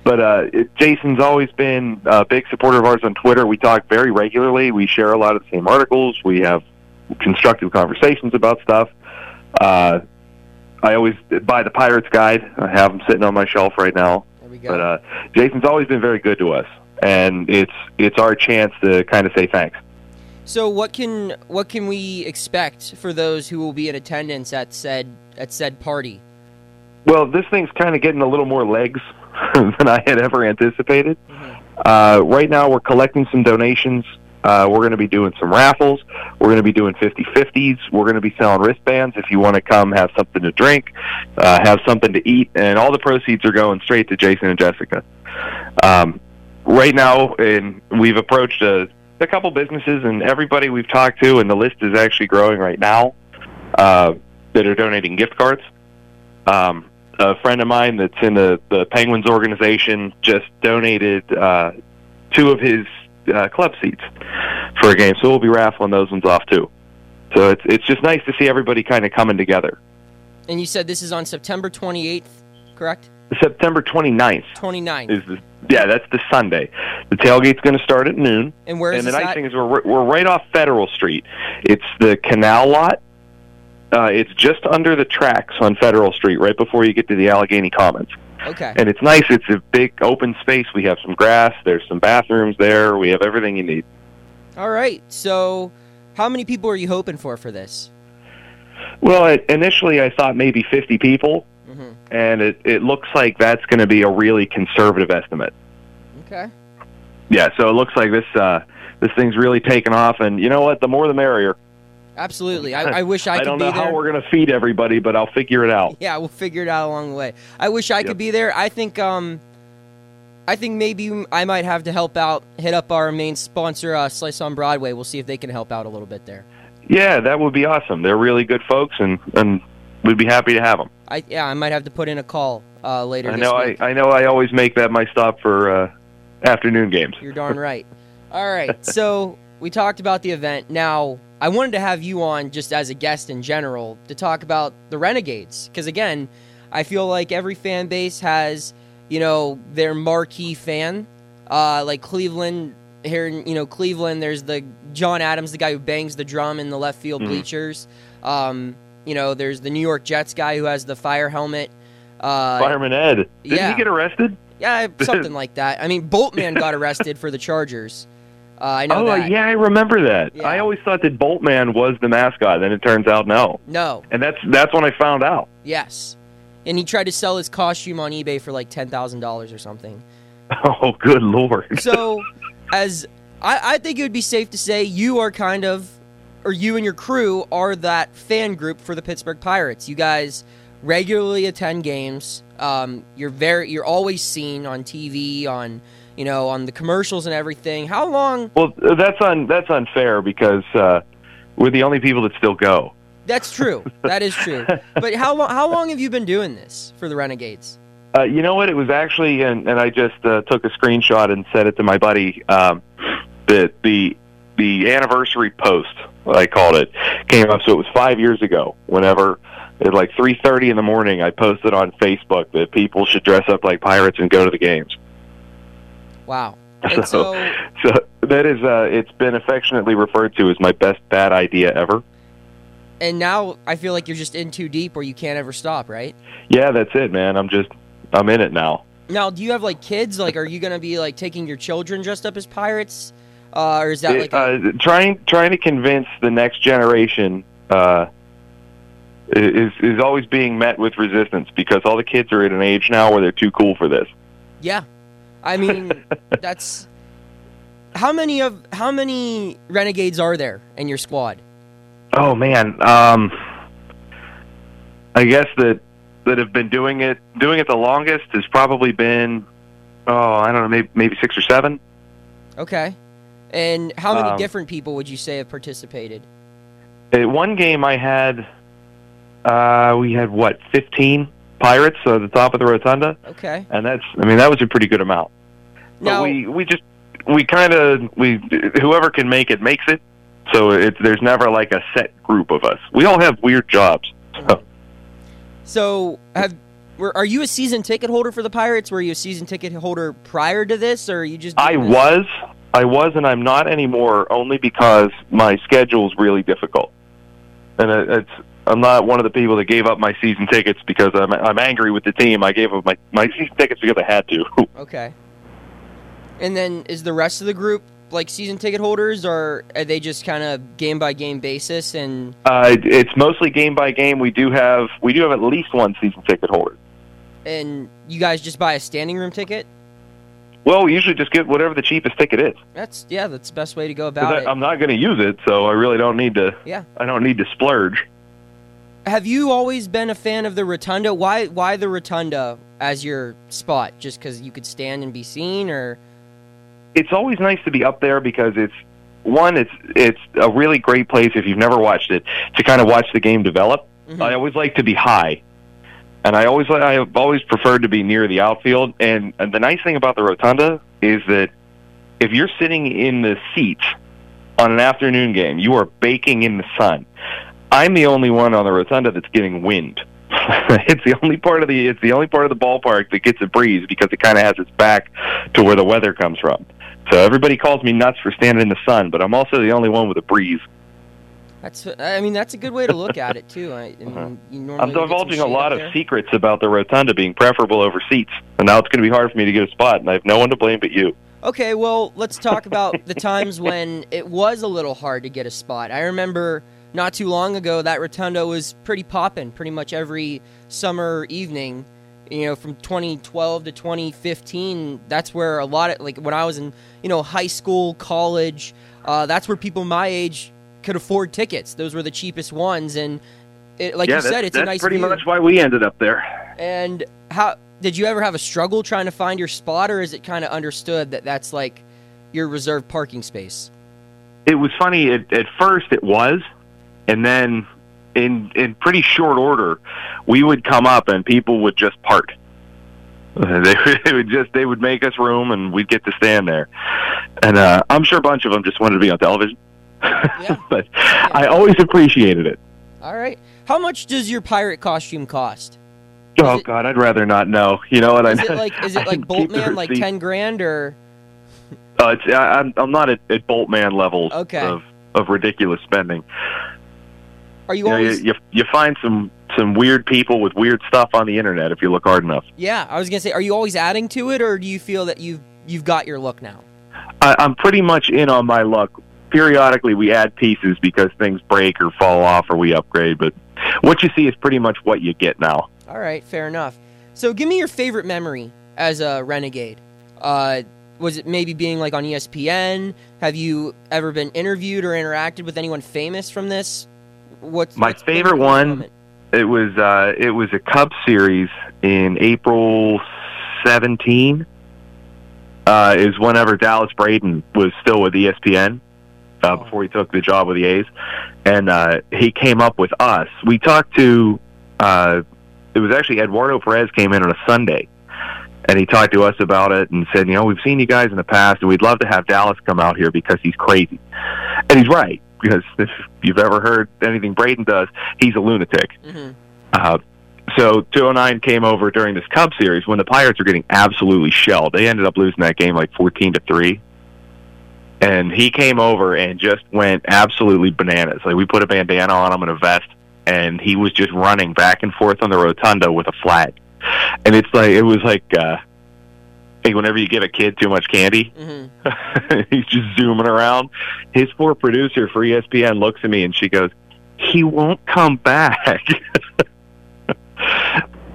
But uh, it, Jason's always been a big supporter of ours on Twitter. We talk very regularly. We share a lot of the same articles. We have constructive conversations about stuff. Uh, I always buy the Pirates Guide. I have them sitting on my shelf right now. There we go. But uh, Jason's always been very good to us, and it's it's our chance to kind of say thanks. so what can what can we expect for those who will be in attendance at said at said party? Well, this thing's kind of getting a little more legs than I had ever anticipated. Mhm. Uh, right now, we're collecting some donations. Uh, we're going to be doing some raffles. We're going to be doing 50-50s. We're going to be selling wristbands if you want to come have something to drink, uh, have something to eat, and all the proceeds are going straight to Jason and Jessica. Um, right now, and we've approached a, a couple businesses, and everybody we've talked to, and the list is actually growing right now, uh, that are donating gift cards. Um, a friend of mine that's in the, the Penguins organization just donated uh, two of his uh, club seats for a game, so we'll be raffling those ones off too. So it's it's just nice to see everybody kind of coming together. And you said this is on September 28th, correct? September 29th 29th. is the yeah, that's the Sunday. The tailgate's going to start at noon. And where is and the nice at? thing is we're we're right off Federal Street. It's the canal lot. Uh, it's just under the tracks on Federal Street, right before you get to the Allegheny Commons. Okay. And it's nice. It's a big open space. We have some grass. There's some bathrooms there. We have everything you need. All right. So, how many people are you hoping for for this? Well, it, initially I thought maybe 50 people, hmm and it, it looks like that's going to be a really conservative estimate. Okay. Yeah, so it looks like this uh, this thing's really taken off, and you know what? The more the merrier. Absolutely. I, I wish I, I, could don't be know there. how we're going to feed everybody, but I'll figure it out. Yeah, we'll figure it out along the way. I wish I Yep. could be there. I think um I think maybe I might have to help out, hit up our main sponsor, uh, Slice on Broadway. We'll see if they can help out a little bit there. Yeah, that would be awesome. They're really good folks, and and we'd be happy to have them. I yeah, I might have to put in a call uh, later. I know. I I know. I always make that my stop for uh, afternoon games. You're darn right. All right, so we talked about the event. Now, I wanted to have you on just as a guest in general to talk about the Renegades. Because again, I feel like every fan base has, you know, their marquee fan. Uh, like Cleveland, here in, you know, Cleveland, there's the John Adams, the guy who bangs the drum in the left field Mhm. bleachers. Um, you know, there's the New York Jets guy who has the fire helmet. Uh, Fireman Ed. Didn't yeah. he get arrested? yeah, something like that. I mean, Boltman got arrested for the Chargers. Uh, I know oh, that. yeah, I remember that. Yeah. I always thought that Boltman was the mascot, and it turns out no. No. And that's that's when I found out. Yes. And he tried to sell his costume on eBay for like ten thousand dollars or something. Oh, good lord. So, as I, I think it would be safe to say, you are kind of, or you and your crew are that fan group for the Pittsburgh Pirates. You guys regularly attend games. Um, you're very, you're always seen on TV, on you know, on the commercials and everything. How long? Well, that's un that's unfair because uh, we're the only people that still go. That's true. That is true. But how long? How long have you been doing this for the Renegades? Uh, you know what? It was actually, and, and I just uh, took a screenshot and sent it to my buddy. Um, the the the anniversary post, I called it, came up. So it was five years ago. Whenever at like three thirty in the morning, I posted on Facebook that people should dress up like pirates and go to the games. Wow. And so, So that is, uh, it's been affectionately referred to as my best bad idea ever. and now I feel like you're just in too deep where you can't ever stop, right? Yeah, that's it, man. I'm just I'm in it now. Now, do you have like kids? Like, are you gonna be like taking your children dressed up as pirates, uh, or is that like? A- uh, trying trying to convince the next generation uh, is is always being met with resistance because all the kids are at an age now where they're too cool for this. Yeah, I mean that's how many of how many renegades are there in your squad? Oh man, um, I guess that that have been doing it doing it the longest has probably been oh I don't know maybe maybe six or seven. Okay, and how many Um, different people would you say have participated? At one game I had uh, we had what fifteen pirates at the top of the rotunda, Okay, and that's I mean that was a pretty good amount. but we we just we kind of we whoever can make it makes it. So it's there's never like a set group of us. We all have weird jobs. So, so have. Were, are you a season ticket holder for the Pirates? Were you a season ticket holder prior to this, or are you just? I this- was I was and I'm not anymore only because my schedule's really difficult. And it's I'm not one of the people that gave up my season tickets because I'm I'm angry with the team. I gave up my my season tickets because I had to. Okay. And then is the rest of the group like season ticket holders, or are they just kind of game by game basis? And Uh, it's mostly game by game. We do have we do have at least one season ticket holder. and you guys just buy a standing room ticket? Well, we usually just get whatever the cheapest ticket is. That's yeah, that's the best way to go about I, it. I'm not going to use it, so I really don't need to. Yeah. I don't need to splurge. Have you always been a fan of the rotunda? Why why the rotunda as your spot? Just because you could stand and be seen, or it's always nice to be up there because it's one it's it's a really great place if you've never watched it to kind of watch the game develop. Mhm. I always like to be high. And I always I have always preferred to be near the outfield and, and the nice thing about the rotunda is that if you're sitting in the seats on an afternoon game, you are baking in the sun. I'm the only one on the rotunda that's getting wind. it's the only part of the it's the only part of the ballpark that gets a breeze because it kind of has its back to where the weather comes from. So everybody calls me nuts for standing in the sun, but I'm also the only one with a breeze. that's I mean that's a good way to look at it too. I, I uh-huh. mean, you normally I'm divulging a lot of secrets about the rotunda being preferable over seats, and now it's going to be hard for me to get a spot, and I have no one to blame but you. Okay, well, let's talk about the times when it was a little hard to get a spot. I remember not too long ago that Rotunda was pretty poppin' pretty much every summer evening. You know, from 2012 to 2015, that's where a lot of like when I was in you know high school, college, uh, that's where people my age could afford tickets. Those were the cheapest ones, and it, like yeah, you said, it's a that's nice pretty view. much why we ended up there. And how did you ever have a struggle trying to find your spot, or is it kind of understood that that's like your reserved parking space? It was funny at, at first. It was, and then in in pretty short order, we would come up and people would just part. They, they would just they would make us room and we'd get to stand there, and uh, I'm sure a bunch of them just wanted to be on television. but I always appreciated it. All right. How much does your pirate costume cost? Oh it- God, I'd rather not know. You know what? Is I it like is it like Boltman, like ten grand, or Uh, it's, I, I'm I'm not at, at Boltman levels Okay. of of ridiculous spending. Are you You, know, you, always? you you find some some weird people with weird stuff on the internet if you look hard enough. Yeah, I was gonna say, are you always adding to it, or do you feel that you've you've got your look now? I, I'm pretty much in on my luck. Periodically, we add pieces because things break or fall off or we upgrade. But what you see is pretty much what you get now. All right, fair enough. So, give me your favorite memory as a renegade. Uh, was it maybe being like on ESPN? Have you ever been interviewed or interacted with anyone famous from this? What's My what's favorite one- moment? It was uh, it was a Cubs series in April 17. Uh, is whenever Dallas Braden was still with ESPN uh, Oh. before he took the job with the A's, and uh, he came up with us. We talked to. Uh, it was actually Eduardo Perez came in on a Sunday, and he talked to us about it and said, you know, we've seen you guys in the past, and we'd love to have Dallas come out here because he's crazy, and he's right because if you've ever heard anything Braden does, he's a lunatic. Mhm. Uh, so 209 came over during this Cubs series when the Pirates were getting absolutely shelled. They ended up losing that game like 14 to three. and he came over and just went absolutely bananas. Like we put a bandana on him and a vest, and he was just running back and forth on the rotunda with a flag. And it's like it was like uh like whenever you give a kid too much candy, Mm-hmm. he's just zooming around. His poor producer for ESPN looks at me and she goes, "He won't come back."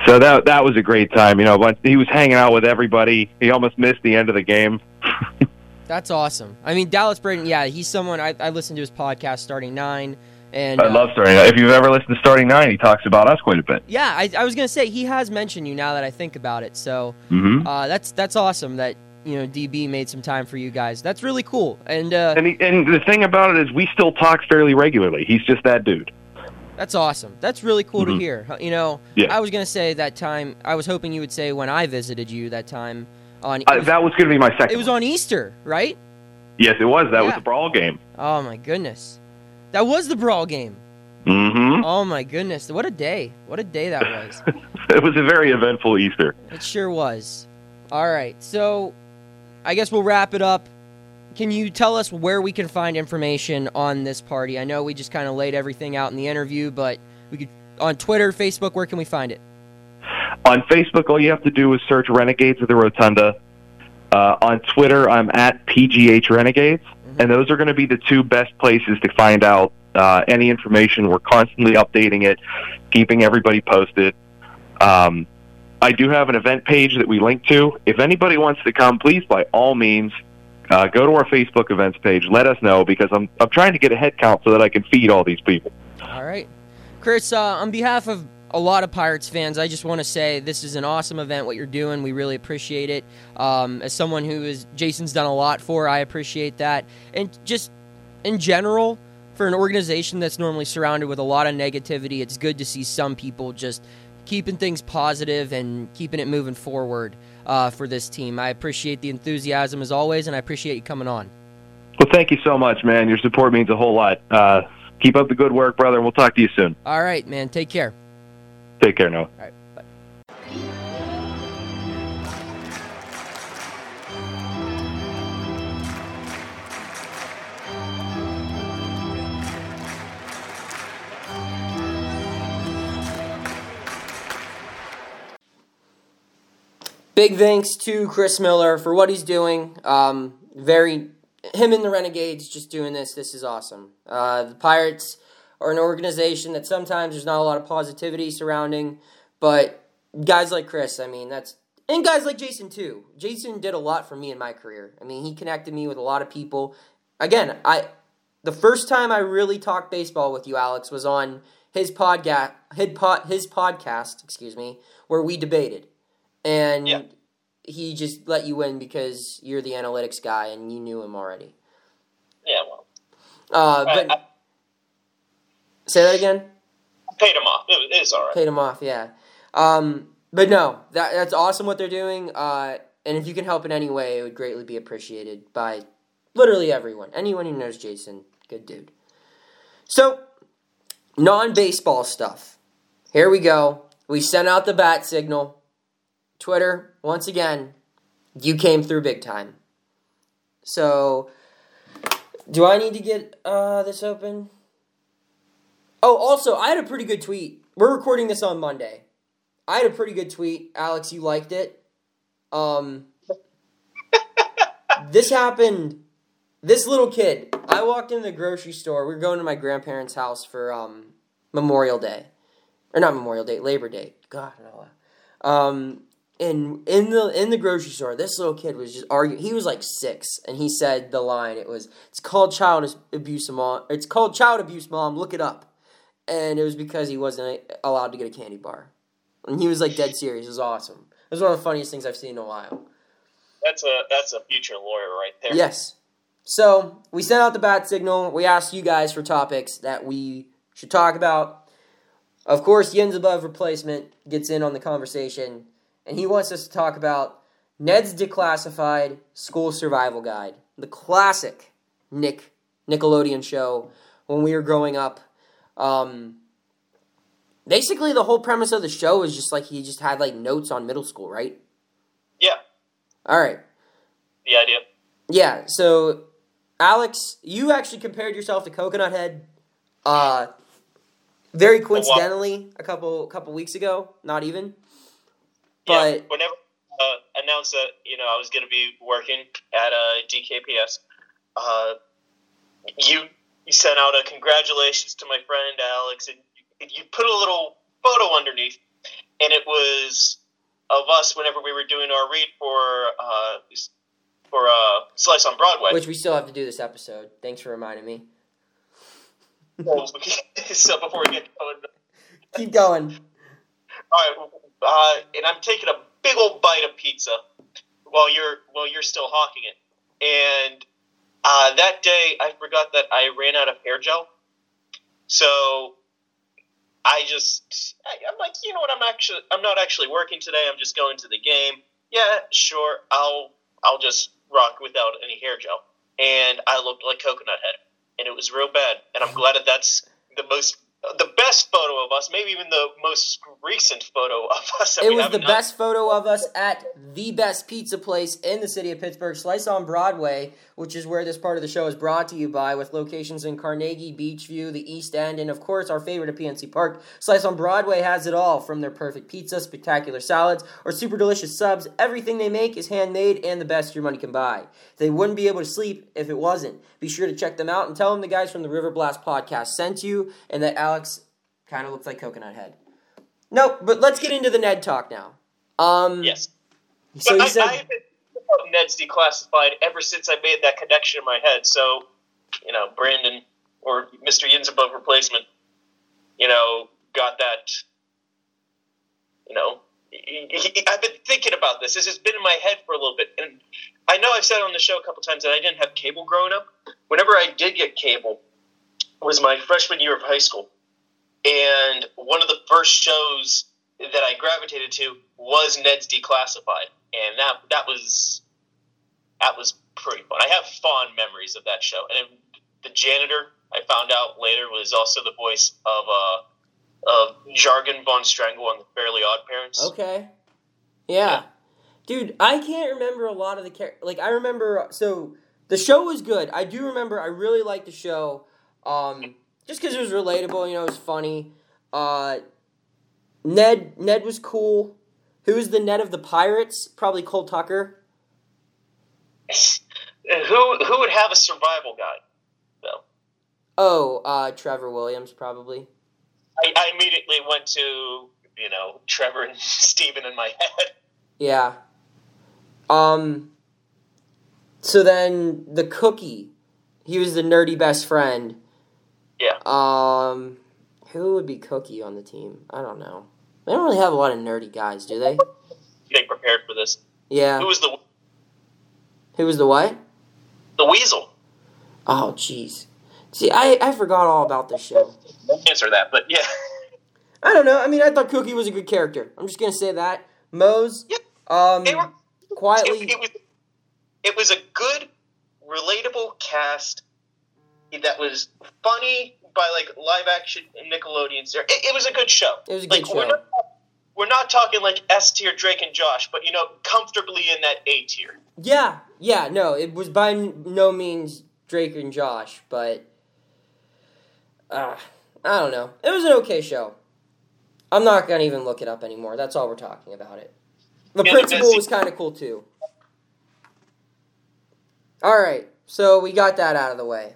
so that that was a great time. You know, but he was hanging out with everybody. He almost missed the end of the game. That's awesome. I mean, Dallas Braden, yeah, he's someone I, I listened to his podcast, Starting Nine, and I uh, love starting. If you've ever listened to Starting Nine, he talks about us quite a bit. yeah, I, I was gonna say he has mentioned you now that I think about it. So hmm uh, that's that's awesome that you know DB made some time for you guys. That's really cool, and uh, And he, and the thing about it is, we still talk fairly regularly. He's just that dude. that's awesome. That's really cool to Mhm. hear. You know, Yeah. I was gonna say that time. I was hoping you would say when I visited you that time on. Uh, was, that was going to be my second. it was on Easter, right? yes, it was. That was the brawl game. Oh my goodness, that was the brawl game. Mm-hmm. Oh my goodness, what a day! What a day that was. it was a very eventful Easter. It sure was. All right, so I guess we'll wrap it up. Can you tell us where we can find information on this party? I know we just kind of laid everything out in the interview, but we could on Twitter, Facebook. Where can we find it? On Facebook, all you have to do is search Renegades of the Rotunda. Uh, on Twitter, I'm at PGH Renegades, and those are going to be the two best places to find out uh, any information. We're constantly updating it, keeping everybody posted. Um, I do have an event page that we link to. If anybody wants to come, please, by all means, uh, go to our Facebook events page. Let us know because I'm I'm trying to get a head count so that I can feed all these people. All right, Chris. Uh, on behalf of a lot of Pirates fans, I just want to say this is an awesome event. What you're doing, we really appreciate it. Um, as someone who is Jason's done a lot for, I appreciate that, and just in general. For an organization that's normally surrounded with a lot of negativity, it's good to see some people just keeping things positive and keeping it moving forward uh, for this team. I appreciate the enthusiasm as always, and I appreciate you coming on. Well, thank you so much, man. Your support means a whole lot. Uh, keep up the good work, brother, and we'll talk to you soon. All right, man. Take care. Take care, Noah. All right. Bye. Big thanks to Chris Miller for what he's doing. Um, very him and the Renegades just doing this. This is awesome. Uh, the Pirates are an organization that sometimes there's not a lot of positivity surrounding, but guys like Chris, I mean, that's and guys like Jason too. Jason did a lot for me in my career. I mean, he connected me with a lot of people. Again, I the first time I really talked baseball with you, Alex, was on his podcast, his, pod, his podcast, excuse me, where we debated, and Yeah. he just let you in because you're the analytics guy and you knew him already. Yeah, well, Uh, but I, I say that again. paid him off. It, was- it was all right. Paid him off, yeah. Um, but no, that that's awesome what they're doing. Uh, and if you can help in any way, it would greatly be appreciated by literally everyone. Anyone who knows Jason, good dude. So, non baseball stuff. Here we go. We sent out the bat signal. Twitter, once again, you came through big time. So, do I need to get uh, this open? Oh, also, I had a pretty good tweet. We're recording this on Monday. I had a pretty good tweet. Alex, you liked it. Um, this happened. This little kid. I walked into the grocery store. We were going to my grandparents' house for um, Memorial Day, or not Memorial Day, Labor Day. God, no. Um, and in the in the grocery store, this little kid was just arguing. He was like six, and he said the line. It was, "It's called child abuse, mom. It's called child abuse, mom. Look it up." And it was because he wasn't allowed to get a candy bar, and he was like dead serious. It was awesome. It was one of the funniest things I've seen in a while. That's a that's a future lawyer right there. Yes. So we sent out the bat signal. We asked you guys for topics that we should talk about. Of course, Yinz above replacement gets in on the conversation, and he wants us to talk about Ned's Declassified School Survival Guide, the classic Nick Nickelodeon show when we were growing up. Um, basically, the whole premise of the show is just like he just had like notes on middle school, right? Yeah, All right. the idea. Yeah, so Alex, you actually compared yourself to Coconut Head. Uh, very coincidentally, a couple couple weeks ago. Not even. But yeah, whenever uh, announced that you know I was going to be working at uh, DKPS, uh, you you sent out a congratulations to my friend Alex, and you, put a little photo underneath, and it was of us whenever we were doing our read for uh, for uh, Slice on Broadway, which we still have to do this episode. Thanks for reminding me. so before we get going, keep going. All right, uh, and I'm taking a big old bite of pizza while you're while you're still hawking it. And uh, that day, I forgot that I ran out of hair gel, so I just I, I'm like, you know what? I'm actually I'm not actually working today. I'm just going to the game. Yeah, sure. I'll I'll just rock without any hair gel. And I looked like Coconut Head, and it was real bad. And I'm glad that that's the most the best photo of us, maybe even the most recent photo of us. it was the best photo of us at the best pizza place in the city of Pittsburgh, Slice on Broadway, which is where this part of the show is brought to you by, with locations in Carnegie, Beechview, the East End, and of course our favorite at PNC Park. Slice on Broadway has it all, from their perfect pizza, spectacular salads, or super delicious subs. Everything they make is handmade and the best your money can buy. They wouldn't be able to sleep if it wasn't. Be sure to check them out and tell them the guys from the River Blast podcast sent you and that Alex kind of looks like Coconut Head. Nope, but let's get into the Ned talk now. Um, yes. So but you I, said I Ned's declassified ever since I made that connection in my head. So, you know, Brandon or Mr. Yinz above replacement, you know, got that. You know, he, he, I've been thinking about this. This has been in my head for a little bit, and I know I've said on the show a couple times that I didn't have cable growing up. Whenever I did get cable, was my freshman year of high school and one of the first shows that I gravitated to was Ned's Declassified, and that that was that was pretty fun. I have fond memories of that show, and the janitor I found out later was also the voice of uh of Jorgen von Strangle on the Fairly Odd Parents. Okay, yeah. yeah. Dude, I can't remember a lot of the char- like. I remember so the show was good. I do remember. I really liked the show. Um, just because it was relatable, you know, it was funny. Uh, Ned Ned was cool. Who was the Ned of the Pirates? Probably Cole Tucker. who who would have a survival guide though? Oh, uh, Trevor Williams probably. I, I immediately went to you know Trevor and Steven in my head. Yeah. Um. So then the cookie, he was the nerdy best friend. Yeah. Um, who would be Cookie on the team? I don't know. They don't really have a lot of nerdy guys, do they? Getting prepared for this. Yeah. Who was the? Who was the what? The Weasel. Oh, jeez. See, I, I forgot all about this show. Answer that, but yeah. I don't know. I mean, I thought Cookie was a good character. I'm just gonna say that. Moze. Yeah. Um. Were, quietly. It, it, was. It was a good, relatable cast that was funny by like live action Nickelodeon. It, it was a good show. It was a good like, show. We're not, we're not talking like S tier Drake and Josh, but you know, comfortably in that A tier. Yeah, yeah, no, it was by no means Drake and Josh, but uh, I don't know. It was an okay show. I'm not gonna even look it up anymore. That's all we're talking about it. The yeah, principal was kind of cool too. All right, so we got that out of the way.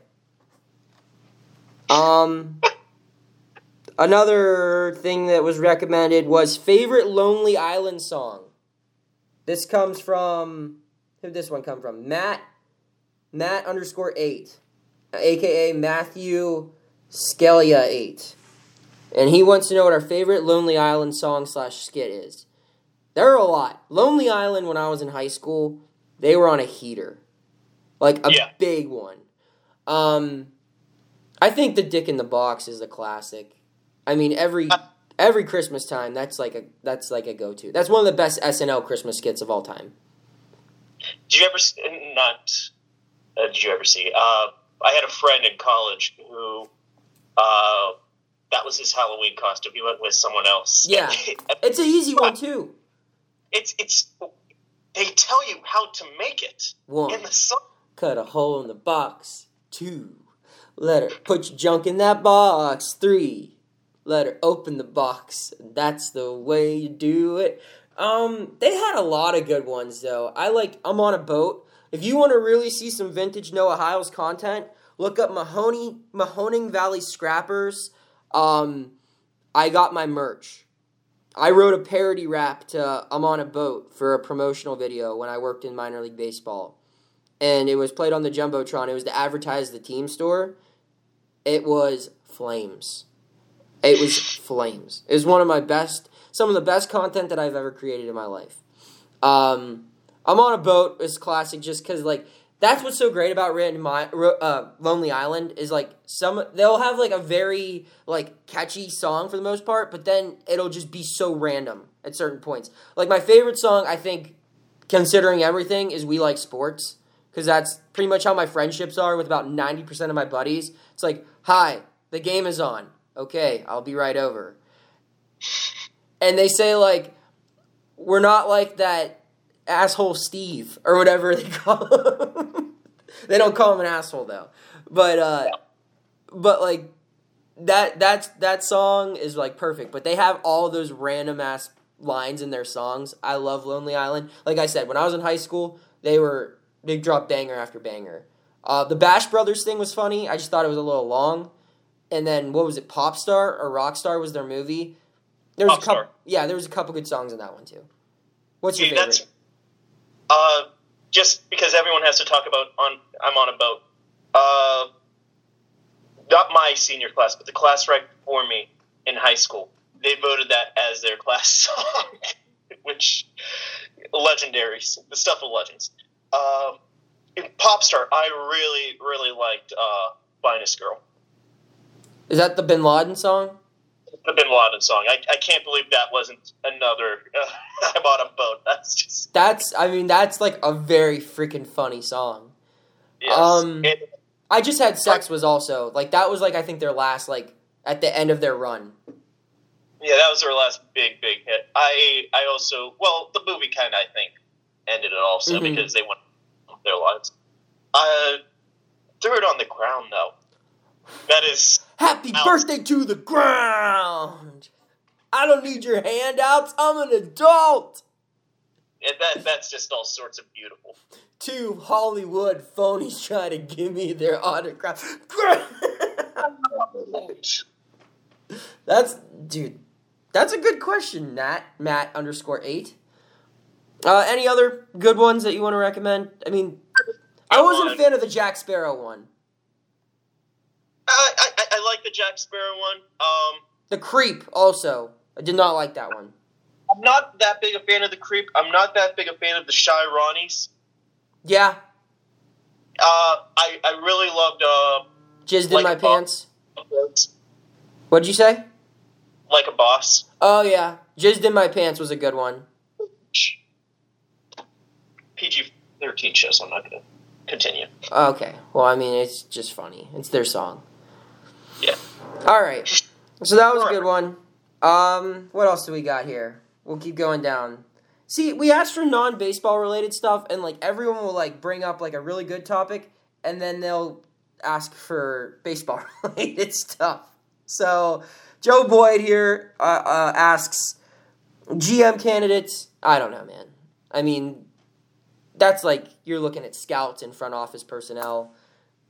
Um, another thing that was recommended was favorite Lonely Island song. This comes from who did this one come from? Matt Matt underscore eight, aka Matthew Scalia eight, and he wants to know what our favorite Lonely Island song slash skit is. There are a lot. Lonely Island when I was in high school, they were on a heater, like a yeah. big one. Um, I think the Dick in the Box is a classic. I mean, every every Christmas time, that's like a that's like a go to. That's one of the best SNL Christmas skits of all time. Did you ever not? Uh, did you ever see? Uh, I had a friend in college who uh, that was his Halloween costume. He went with someone else. Yeah, it's an easy one too. It's it's they tell you how to make it one. in the song. cut a hole in the box. Two, let her put your junk in that box. Three, let her open the box. That's the way you do it. Um, they had a lot of good ones though. I like I'm on a boat. If you want to really see some vintage Noah Hiles content, look up Mahoney Mahoning Valley Scrappers. Um, I got my merch. I wrote a parody rap to I'm on a boat for a promotional video when I worked in minor league baseball. And it was played on the Jumbotron. It was to advertise the team store. It was flames. It was flames. It was one of my best, some of the best content that I've ever created in my life. Um, I'm on a boat is classic just because, like, that's what's so great about Random uh, Lonely Island is like some they'll have like a very like catchy song for the most part, but then it'll just be so random at certain points. Like my favorite song, I think, considering everything, is "We Like Sports" because that's pretty much how my friendships are with about ninety percent of my buddies. It's like, "Hi, the game is on. Okay, I'll be right over," and they say like, "We're not like that." asshole Steve or whatever they call him. they don't call him an asshole though. But uh but like that that's that song is like perfect. But they have all those random ass lines in their songs. I love Lonely Island. Like I said, when I was in high school, they were they dropped banger after banger. Uh, the Bash Brothers thing was funny. I just thought it was a little long. And then what was it? Popstar or Rockstar was their movie. There was Popstar. a couple. Yeah, there was a couple good songs in that one too. What's your See, favorite? uh, just because everyone has to talk about on I'm on a boat. Uh, not my senior class, but the class right before me in high school. They voted that as their class song, which legendary, the stuff of legends. Uh, in Popstar, I really, really liked uh, "Finest Girl," Is that the Bin Laden song? the Bin Laden song. I, I can't believe that wasn't another uh, "I'm on a boat." That's just That's I mean that's like a very freaking funny song. yes. Um, It- I just had sex was also like that was like I think their last like at the end of their run. Yeah, that was their last big, big hit. I I also well, the movie kind of I think ended it also Mhm. because they went their lives. Uh, threw it on the ground though. That is Happy Ouch. birthday to the ground. I don't need your handouts. I'm an adult. yeah, that that's just all sorts of beautiful. Two Hollywood phonies trying to give me their autograph. That's dude. That's a good question, Nat. Matt underscore eight. Uh, any other good ones that you want to recommend? I mean, I wasn't a fan of the Jack Sparrow one. I, I I like the Jack Sparrow one. Um, The Creep also. I did not like that one. I'm not that big a fan of the Creep. I'm not that big a fan of the Shy Ronnies. Yeah, Uh, I I really loved uh, jizzed in my pants. What'd you say? like a boss. Oh yeah, jizzed in my pants was a good one. PG thirteen show, so I'm not gonna continue. Okay, well I mean it's just funny. It's their song. Yeah. All right, so that was a good one. Um, what else do we got here? We'll keep going down. See, we asked for non-baseball related stuff, and like everyone will like bring up like a really good topic, and then they'll ask for baseball related stuff. So Joe Boyd here uh, uh, asks GM candidates. I don't know, man. I mean, that's like you're looking at scouts and front office personnel.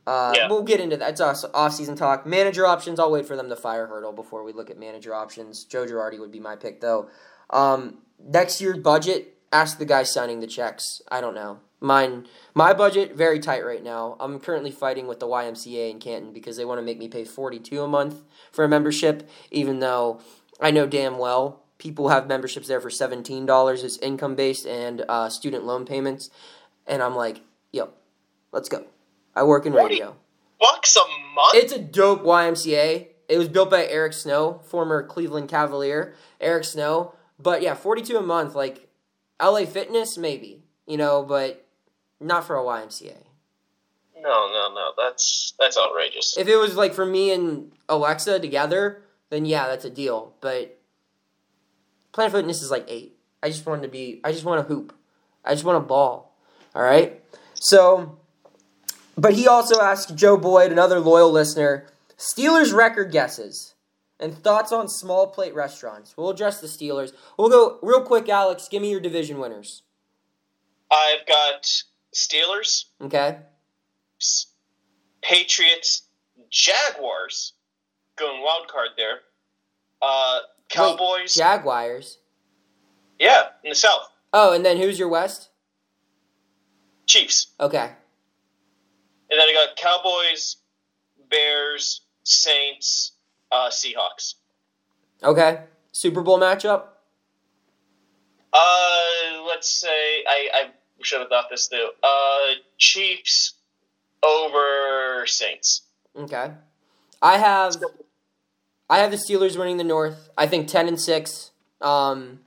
Uh, Yeah. We'll get into that. It's off- off-season talk. Manager options. I'll wait for them to fire Hurdle before we look at manager options. Joe Girardi would be my pick, though. Um, next year's budget. Ask the guy signing the checks. I don't know. Mine, my budget very tight right now. I'm currently fighting with the YMCA in Canton because they want to make me pay 42 a month for a membership, even though I know damn well people have memberships there for $17. It's income based and uh, student loan payments, and I'm like, yo, let's go. I work in radio. Bucks a month. It's a dope YMCA. It was built by Eric Snow, former Cleveland Cavalier. Eric Snow. But yeah, 42 a month. Like, LA Fitness, maybe. You know, but not for a YMCA. no, no, no. That's that's outrageous. If it was like for me and Alexa together, then yeah, that's a deal. But Planet Fitness is like eight. I just want to be. I just want to hoop. I just want to ball. All right. So But he also asked Joe Boyd, another loyal listener, Steelers record guesses and thoughts on small plate restaurants. We'll address the Steelers. We'll go real quick, Alex. Give me your division winners. I've got Steelers, Okay. Patriots, Jaguars going wild card there. Uh, Cowboys, Jaguars. yeah, in the South. Oh, and then who's your West? Chiefs, Okay. and then I got Cowboys, Bears, Saints, uh, Seahawks. Okay. Super Bowl matchup? Uh, let's say I, I should have thought this through. Uh, Chiefs over Saints. Okay. I have I have the Steelers winning the North. I think 10 and 6. Um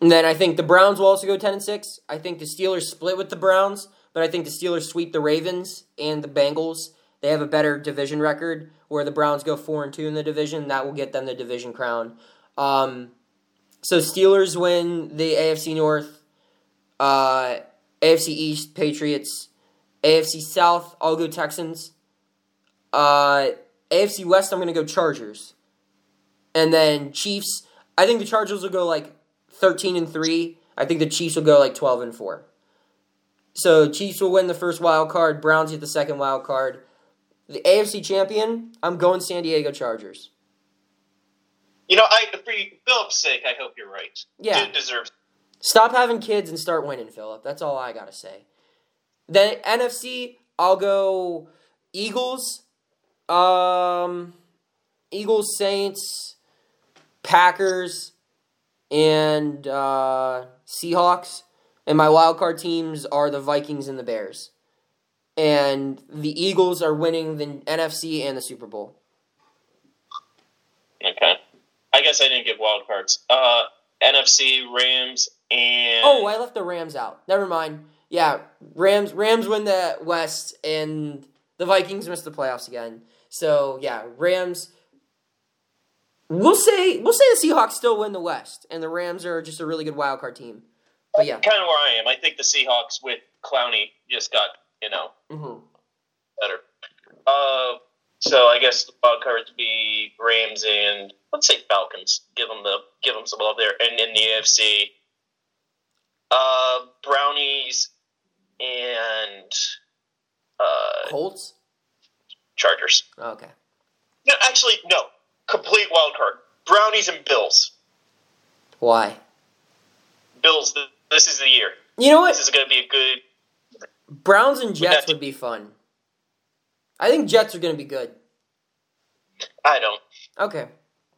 and then I think the Browns will also go 10 and 6. I think the Steelers split with the Browns, but I think the Steelers sweep the Ravens and the Bengals. They have a better division record where the Browns go 4 and 2 in the division. That will get them the division crown. Um so Steelers win the AFC North, uh, AFC East, Patriots, AFC South, I'll go Texans. Uh, AFC West, I'm to go Chargers. And then Chiefs, I think the Chargers will go like 13 and 3. I think the Chiefs will go like 12 and 4. So Chiefs will win the first wild card, Browns get the second wild card. The AFC champion, I'm going San Diego Chargers. You know, I for Philip's sake, I hope you're right. Yeah. Dude deserves. Stop having kids and start winning, Philip. That's all I got to say. Then NFC, I'll go Eagles, um, Eagles, Saints, Packers, and uh, Seahawks. And my wild card teams are the Vikings and the Bears. And the Eagles are winning the NFC and the Super Bowl. Okay. I guess I didn't give wild cards. Uh, NFC, Rams, and Oh, I left the Rams out. Never mind. Yeah, Rams Rams win the West and the Vikings miss the playoffs again. So yeah, Rams. We'll say we'll say the Seahawks still win the West, and the Rams are just a really good wild card team. But yeah, kind of where I am. I think the Seahawks with Clowney just got you know hmm better. Uh, so I guess the wild cards be Rams and let's say Falcons. Give them the give them some love there. And in the AFC, uh, Brownies and uh, Colts. Chargers. Okay. No, actually, no. Complete wild card. Brownies and Bills. Why? Bills. This is the year. You know what? This is going to be a good. Browns and Jets would be fun. I think Jets are going to be good. I don't. Okay,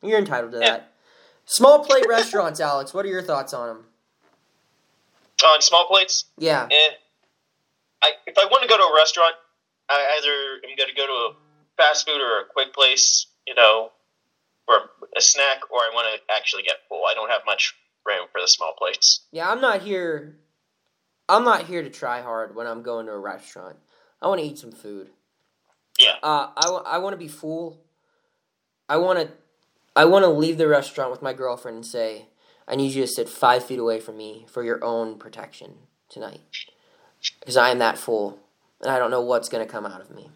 you're entitled to Yeah. that. Small plate restaurants, Alex. What are your thoughts on them? On small plates, Yeah. eh. I, if I want to go to a restaurant, I either am going to go to a fast food or a quick place, you know, or a snack, or I want to actually get full. I don't have much room for the small plates. Yeah, I'm not here. I'm not here to try hard when I'm going to a restaurant. I want to eat some food. Yeah. Uh, I, I want to be full. I want to. I want to leave the restaurant with my girlfriend and say, "I need you to sit five feet away from me for your own protection tonight, because I am that full, and I don't know what's gonna come out of me."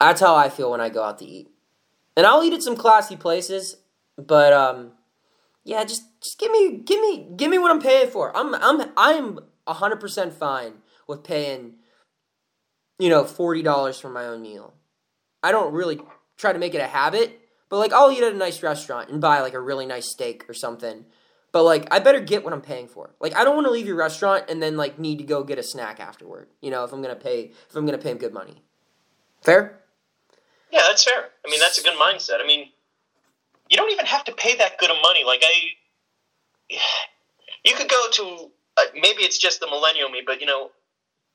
That's how I feel when I go out to eat, and I'll eat at some classy places, but um, yeah, just just give me give me give me what I'm paying for. I'm I'm I'm hundred percent fine with paying, you know, forty dollars for my own meal. I don't really try to make it a habit, but like I'll eat at a nice restaurant and buy like a really nice steak or something. But like I better get what I'm paying for. Like I don't want to leave your restaurant and then like need to go get a snack afterward. You know, if I'm gonna pay if I'm gonna pay him good money. Fair? Yeah, that's fair. I mean, that's a good mindset. I mean, you don't even have to pay that good of money. Like I, you could go to uh, maybe it's just the millennial me, but you know,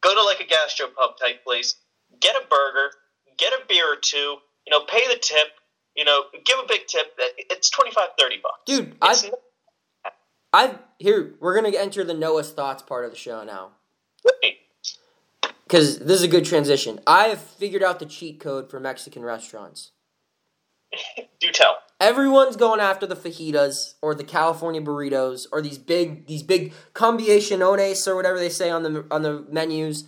go to like a gastropub type place, get a burger, get a beer or two, you know, pay the tip, you know, give a big tip. It's 25, 30 bucks. Dude, It's I I here we're gonna enter the Noah's thoughts part of the show now. not- Because this is a good transition. I have figured out the cheat code for Mexican restaurants. Do tell. Everyone's going after the fajitas or the California burritos or these big these big combinaciones or whatever they say on the on the menus.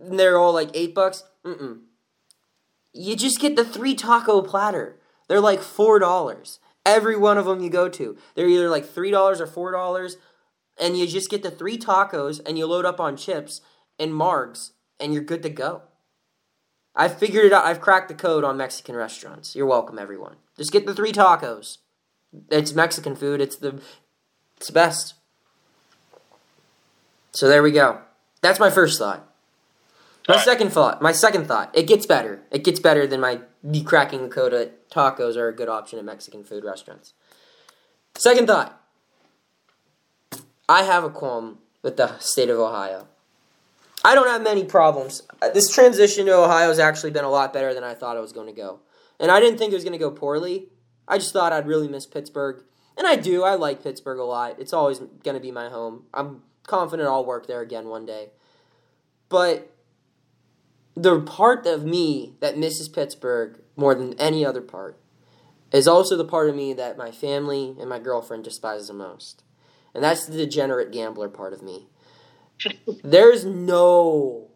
And they're all like eight bucks. Mm-mm. You just get the three taco platter. They're like four dollars. Every one of them you go to, they're either like three dollars or four dollars, and you just get the three tacos and you load up on chips and margs, and you're good to go. I've figured it out. I've cracked the code on Mexican restaurants. You're welcome, everyone. Just get the three tacos. It's Mexican food. It's the it's the best. So there we go. That's my first thought. My Alright. second thought. My second thought. It gets better. It gets better than my me cracking the code at tacos are a good option at Mexican food restaurants. Second thought. I have a qualm with the state of Ohio. I don't have many problems. Uh, This transition to Ohio has actually been a lot better than I thought it was going to go. And I didn't think it was going to go poorly. I just thought I'd really miss Pittsburgh. And I do. I like Pittsburgh a lot. It's always going to be my home. I'm confident I'll work there again one day. But the part of me that misses Pittsburgh more than any other part is also the part of me that my family and my girlfriend despise the most. And that's the degenerate gambler part of me. There's no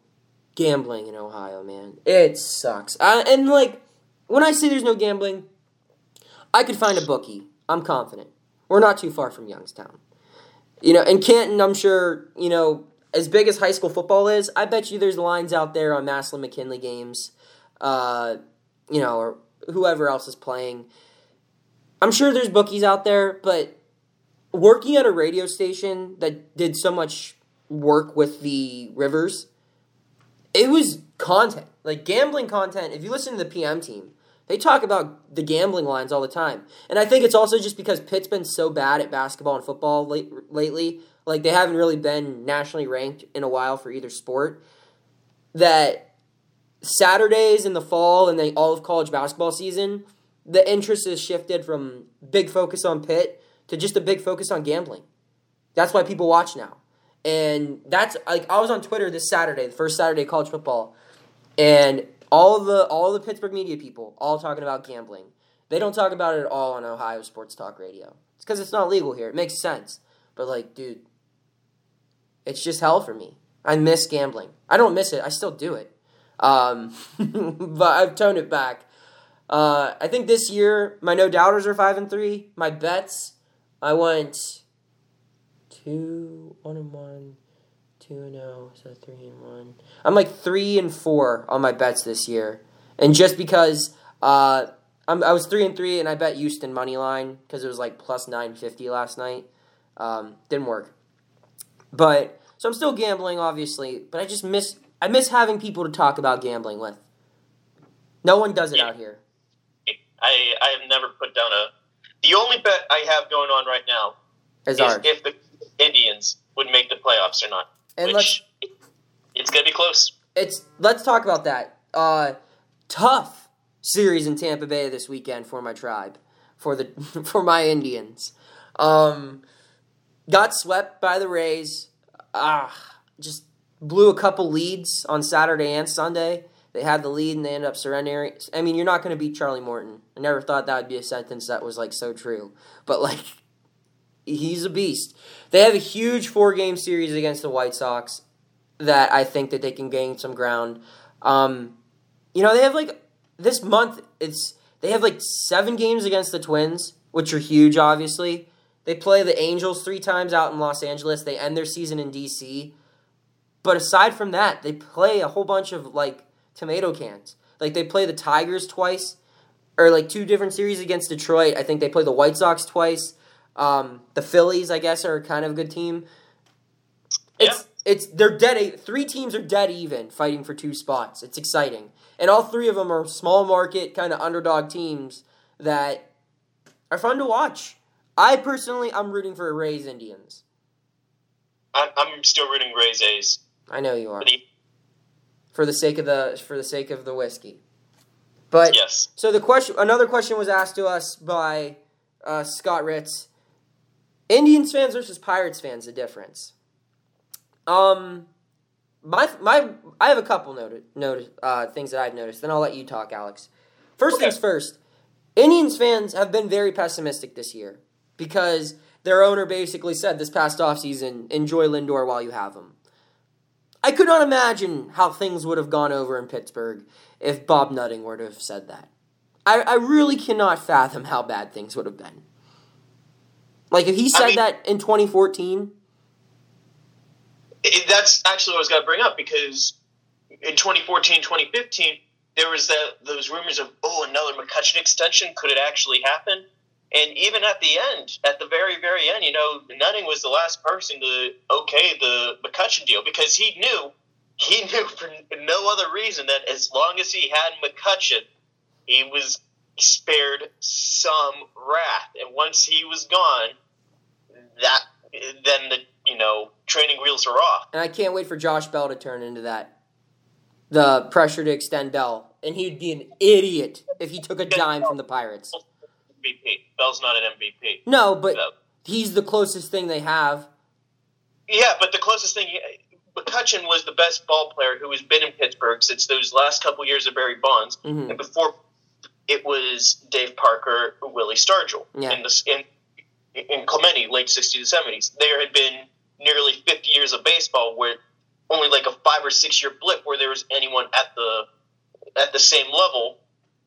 gambling in Ohio, man. It sucks. I, and like when I say there's no gambling, I could find a bookie. I'm confident. We're not too far from Youngstown. You know, and Canton, I'm sure, you know, as big as high school football is, I bet you there's lines out there on Massillon McKinley games, uh, you know, or whoever else is playing. I'm sure there's bookies out there, but working at a radio station that did so much work with the Rivers, it was content. Like gambling content. If you listen to the PM team, they talk about the gambling lines all the time. And I think it's also just because Pitt's been so bad at basketball and football late, lately. Like they haven't really been nationally ranked in a while for either sport. That Saturdays in the fall and then all of college basketball season, the interest has shifted from big focus on Pitt to just a big focus on gambling. That's why people watch now. And that's like I was on Twitter this Saturday, the first Saturday college football, and all the all the Pittsburgh media people all talking about gambling. They don't talk about it at all on Ohio Sports Talk Radio. It's because it's not legal here. It makes sense. But like, dude, it's just hell for me. I miss gambling. I don't miss it. I still do it. Um, but I've toned it back. Uh, I think this year my no doubters are five and three. My bets, I went two one and one, two and zero, so three and one. I'm like three and four on my bets this year, and just because uh, I'm, I was three and three, and I bet Houston money line because it was like plus nine fifty last night. Um, didn't work, but so I'm still gambling, obviously. But I just miss I miss having people to talk about gambling with. No one does it out here. I I have never put down a. The only bet I have going on right now is ours. if the Indians would make the playoffs or not. And which it's gonna be close. it's let's talk about that. Uh, tough series in Tampa Bay this weekend for my tribe, for the for my Indians. Um, got swept by the Rays. Ah, just blew a couple leads on Saturday and Sunday. They had the lead and they ended up surrendering. I mean, you're not going to beat Charlie Morton. I never thought that would be a sentence that was like so true, but like he's a beast. They have a huge four game series against the White Sox that I think that they can gain some ground. Um, you know, they have like this month. It's they have like seven games against the Twins, which are huge. Obviously, they play the Angels three times out in Los Angeles. They end their season in DC. But aside from that, they play a whole bunch of like tomato cans. Like they play the Tigers twice, or like two different series against Detroit. I think they play the White Sox twice. Um, the Phillies, I guess, are kind of a good team. It's it's they're dead. Three teams are dead even, fighting for two spots. It's exciting, and all three of them are small market kind of underdog teams that are fun to watch. I personally, I'm rooting for Rays Indians. I'm, I'm still rooting Rays A's. I know you are For the- for the sake of the for the sake of the whiskey. But Yes. so the question, another question was asked to us by uh, Scott Ritz. Indians fans versus Pirates fans, the difference. Um, my my, I have a couple noted noted uh, things that I've noticed. Then I'll let you talk, Alex. First Okay. things first. Indians fans have been very pessimistic this year because their owner basically said this past offseason, enjoy Lindor while you have him. I could not imagine how things would have gone over in Pittsburgh if Bob Nutting were to have said that. I, I really cannot fathom how bad things would have been. Like if he said I mean, that in 2014. It, that's actually what I was going to bring up because in 2014, 2015, there was that those rumors of oh another McCutchen extension. Could it actually happen? And even at the end, at the very, very end, you know, Nutting was the last person to okay the McCutchen deal because he knew, he knew for no other reason that as long as he had McCutchen, he was spared some wrath. And once he was gone, that then the you know training wheels are off. And I can't wait for Josh Bell to turn into that. The pressure to extend Bell, and he'd be an idiot if he took a dime from the Pirates. MVP. Bell's not an MVP. No, but he's the closest thing they have. Yeah, but the closest thing, McCutchen was the best ball player who has been in Pittsburgh since those last couple years of Barry Bonds, mm-hmm. and before it was Dave Parker, Willie Stargell yeah. in the in, in Clemente, late '60s to '70s. There had been nearly 50 years of baseball where only like a five or six year blip where there was anyone at the at the same level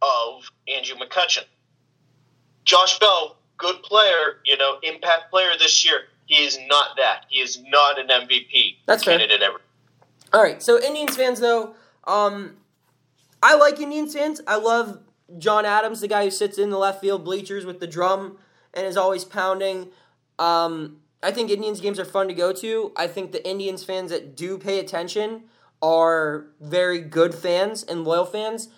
of Andrew McCutchen. Josh Bell, good player, you know, impact player this year. He is not that. He is not an MVP That's candidate fair. ever. All right, so Indians fans though, um, I like Indians fans. I love John Adams, the guy who sits in the left field bleachers with the drum and is always pounding. Um, I think Indians games are fun to go to. I think the Indians fans that do pay attention are very good fans and loyal fans.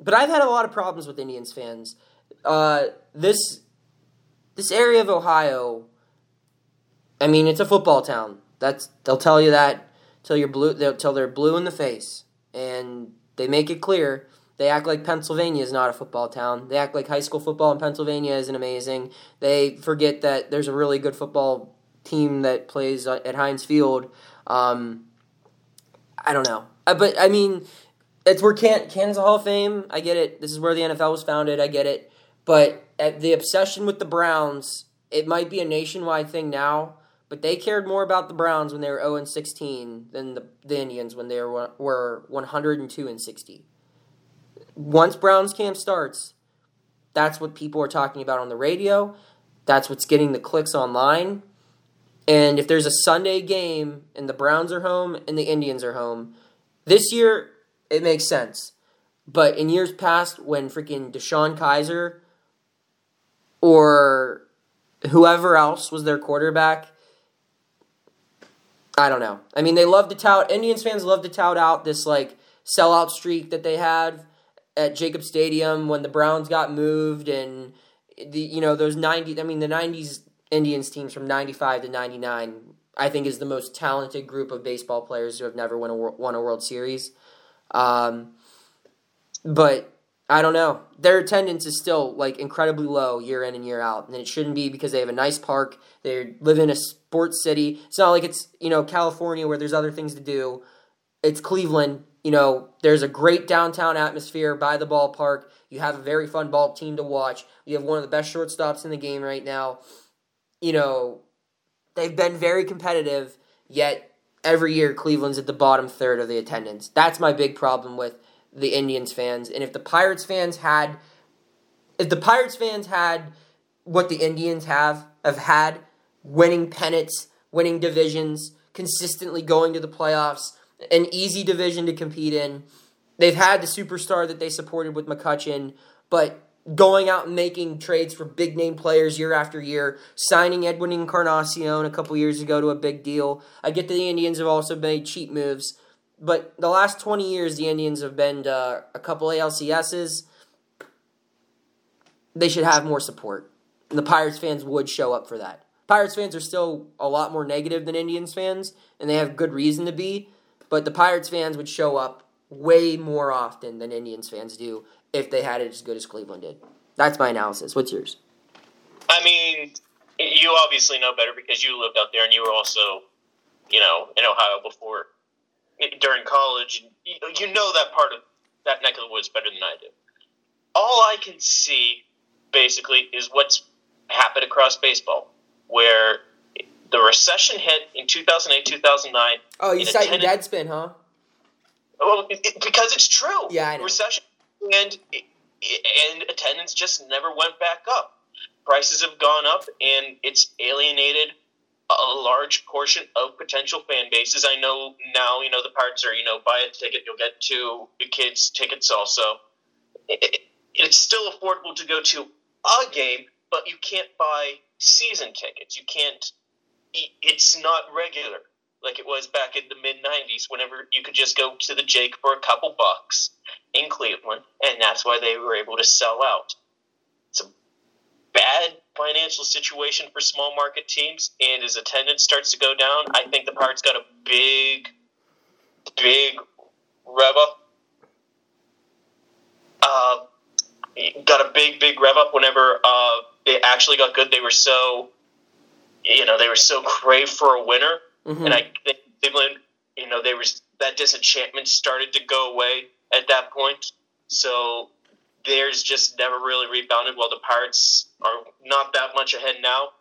But I've had a lot of problems with Indians fans uh, this this area of Ohio. I mean, it's a football town. That's they'll tell you that till you're blue. They'll tell they're blue in the face, and they make it clear. They act like Pennsylvania is not a football town. They act like high school football in Pennsylvania isn't amazing. They forget that there's a really good football team that plays at Heinz Field. Um, I don't know, uh, but I mean, it's where Can- Canton Hall of Fame. I get it. This is where the NFL was founded. I get it. But the obsession with the Browns, it might be a nationwide thing now, but they cared more about the Browns when they were 0 and 16 than the, the Indians when they were, were 102 and 60. Once Browns camp starts, that's what people are talking about on the radio. That's what's getting the clicks online. And if there's a Sunday game and the Browns are home and the Indians are home, this year it makes sense. But in years past, when freaking DeShone Kizer or whoever else was their quarterback. I don't know. I mean, they love to tout. Indians fans love to tout out this like sellout streak that they had at Jacob Stadium when the Browns got moved and the you know those 90 I mean the 90s Indians teams from 95 to 99 I think is the most talented group of baseball players who have never won a won a World Series. Um, but I don't know. Their attendance is still like incredibly low year in and year out, and it shouldn't be because they have a nice park. They live in a sports city. It's not like it's you know California where there's other things to do. It's Cleveland. You know, there's a great downtown atmosphere by the ballpark. You have a very fun ball team to watch. You have one of the best shortstops in the game right now. You know, they've been very competitive, yet every year Cleveland's at the bottom third of the attendance. That's my big problem with the Indians fans. And if the Pirates fans had if the Pirates fans had what the Indians have have had, winning pennants, winning divisions, consistently going to the playoffs, an easy division to compete in. They've had the superstar that they supported with McCutchen, but going out and making trades for big name players year after year, signing Edwin Encarnacion a couple years ago to a big deal. I get that the Indians have also made cheap moves, but the last 20 years, the Indians have been a couple ALCSs. They should have more support. And the Pirates fans would show up for that. Pirates fans are still a lot more negative than Indians fans, and they have good reason to be. But the Pirates fans would show up way more often than Indians fans do if they had it as good as Cleveland did. That's my analysis. What's yours? I mean, you obviously know better because you lived out there and you were also, you know, in Ohio before during college. You know that part of that neck of the woods better than I do. All I can see, basically, is what's happened across baseball, where the recession hit in 2008, 2009. Oh, you In cite your attendance- Deadspin, huh? Well, it, it- because it's true. Yeah, I know. Recession and and attendance just never went back up. Prices have gone up, and it's alienated a large portion of potential fan bases. I know now. You know the Pirates are. You know, buy a ticket, you'll get two kids tickets also. It, it, it's still affordable to go to a game, but you can't buy season tickets. You can't. It- It's not regular like it was back in the mid 90s whenever you could just go to the Jake for a couple bucks in Cleveland, and that's why they were able to sell out. It's a bad financial situation for small market teams, and as attendance starts to go down, I think the Pirates got a big, big rev up. Uh, got a big, big rev up whenever uh, they actually got good. They were so, you know, they were so crave for a winner Mhm. and I think Cleveland, you know, there was that disenchantment started to go away at that point. So theirs just never really rebounded. While the Pirates are not that much ahead now,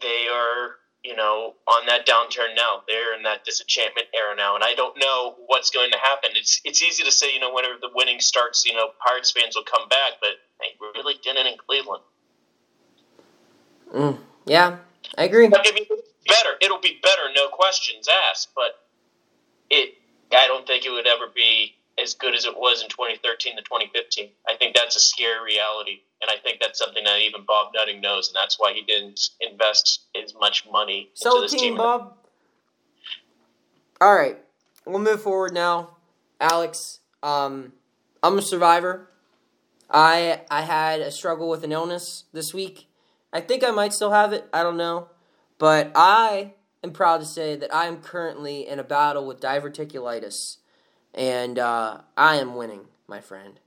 they are, you know, on that downturn now. They're in that disenchantment era now, and I don't know what's going to happen. It's it's easy to say, you know, whenever the winning starts, you know, Pirates fans will come back, but they really didn't in Cleveland. Mm. Yeah, I agree. I mean, better. It'll be better, no questions asked. But it, I don't think it would ever be as good as it was in 2013 to 2015. I think that's a scary reality, and I think that's something that even Bob Nutting knows, and that's why he didn't invest as much money so into this team, team. Bob. All right, we'll move forward now. Alex, um, I'm a survivor. I I had a struggle with an illness this week. I think I might still have it. I don't know, but I am proud to say that I am currently in a battle with diverticulitis, and uh, I am winning, my friend.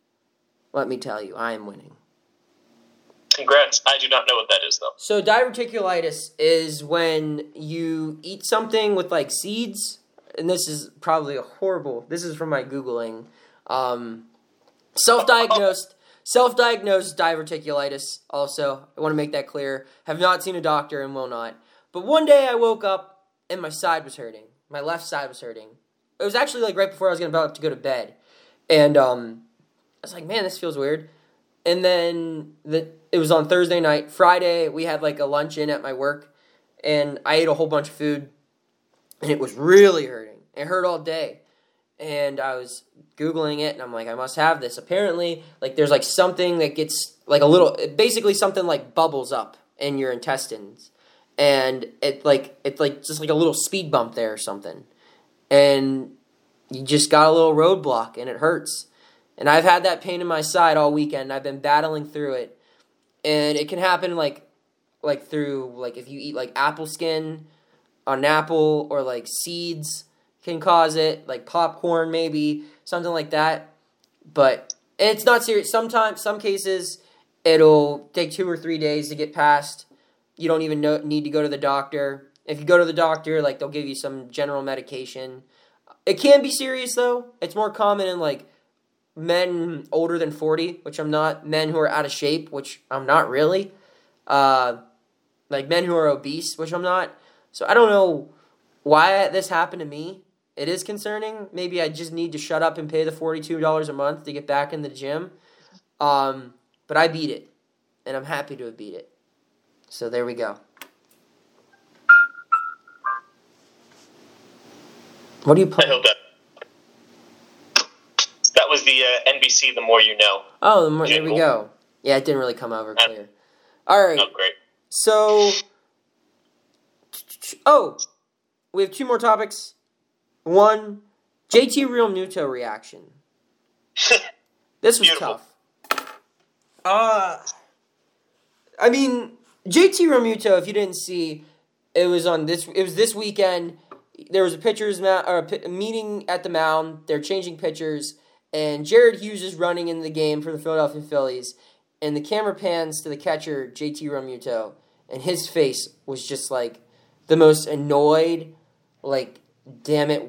Let me tell you, I am winning. Congrats! I do not know what that is though. So diverticulitis is when you eat something with like seeds, and this is probably a horrible. This is from my googling. Um, self-diagnosed, self-diagnosed diverticulitis. Also, I want to make that clear. Have not seen a doctor and will not. But one day I woke up and my side was hurting. My left side was hurting. It was actually like right before I was about to go to bed, and um, I was like, man, this feels weird. And then the it was on Thursday night. Friday we had like a lunch in at my work, and I ate a whole bunch of food, and it was really hurting. It hurt all day, and I was googling it, and I'm like, I must have this. Apparently, like there's like something that gets like a little, basically something like bubbles up in your intestines, and it like it's like just like a little speed bump there or something, and you just got a little roadblock, and it hurts. And I've had that pain in my side all weekend. I've been battling through it. And it can happen like like through like if you eat like apple skin on an apple or like seeds can cause it, like popcorn maybe, something like that. But it's not serious. Sometimes some cases it'll take 2 or 3 days to get past. You don't even know, need to go to the doctor. If you go to the doctor, like they'll give you some general medication. It can be serious though. It's more common in like men older than 40, which I'm not, men who are out of shape, which I'm not really, uh, like men who are obese, which I'm not. So I don't know why this happened to me. It is concerning. Maybe I just need to shut up and pay the $42 a month to get back in the gym. Um, but I beat it, and I'm happy to have beat it. So there we go. What do you play? that that was the uh, NBC. The more you know. Oh, the more, there we go. Yeah, it didn't really come over clear. All right. Oh, great. So, oh, we have two more topics. One, JT Realmuto reaction. This was Beautiful. tough. Uh, I mean, JT Realmuto. If you didn't see, it was on this. It was this weekend. There was a pitchers ma- or a, meeting at the mound. They're changing pitchers, and Jared Hughes is running in the game for the Philadelphia Phillies. And the camera pans to the catcher JT Realmuto, and his face was just like the most annoyed, like, damn it,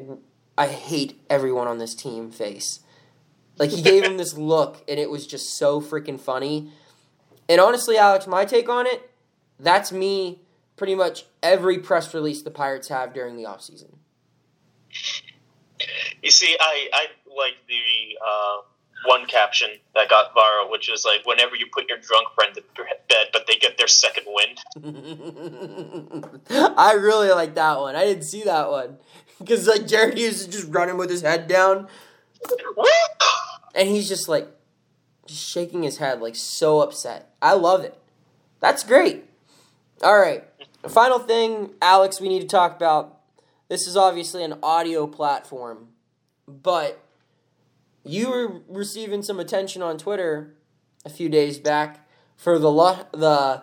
I hate everyone on this team face. Like he gave him this look, and it was just so freaking funny. And honestly, Alex, my take on it, that's me pretty much every press release the Pirates have during the offseason. You see, I I like the uh, one caption that got viral, which is like, "Whenever you put your drunk friend to bed, but they get their second wind." I really like that one. I didn't see that one because like Jared Hughes is just running with his head down, and he's just like just shaking his head like so upset. I love it. That's great. All right. Final thing, Alex, we need to talk about. This is obviously an audio platform, but you were receiving some attention on Twitter a few days back for the lu- the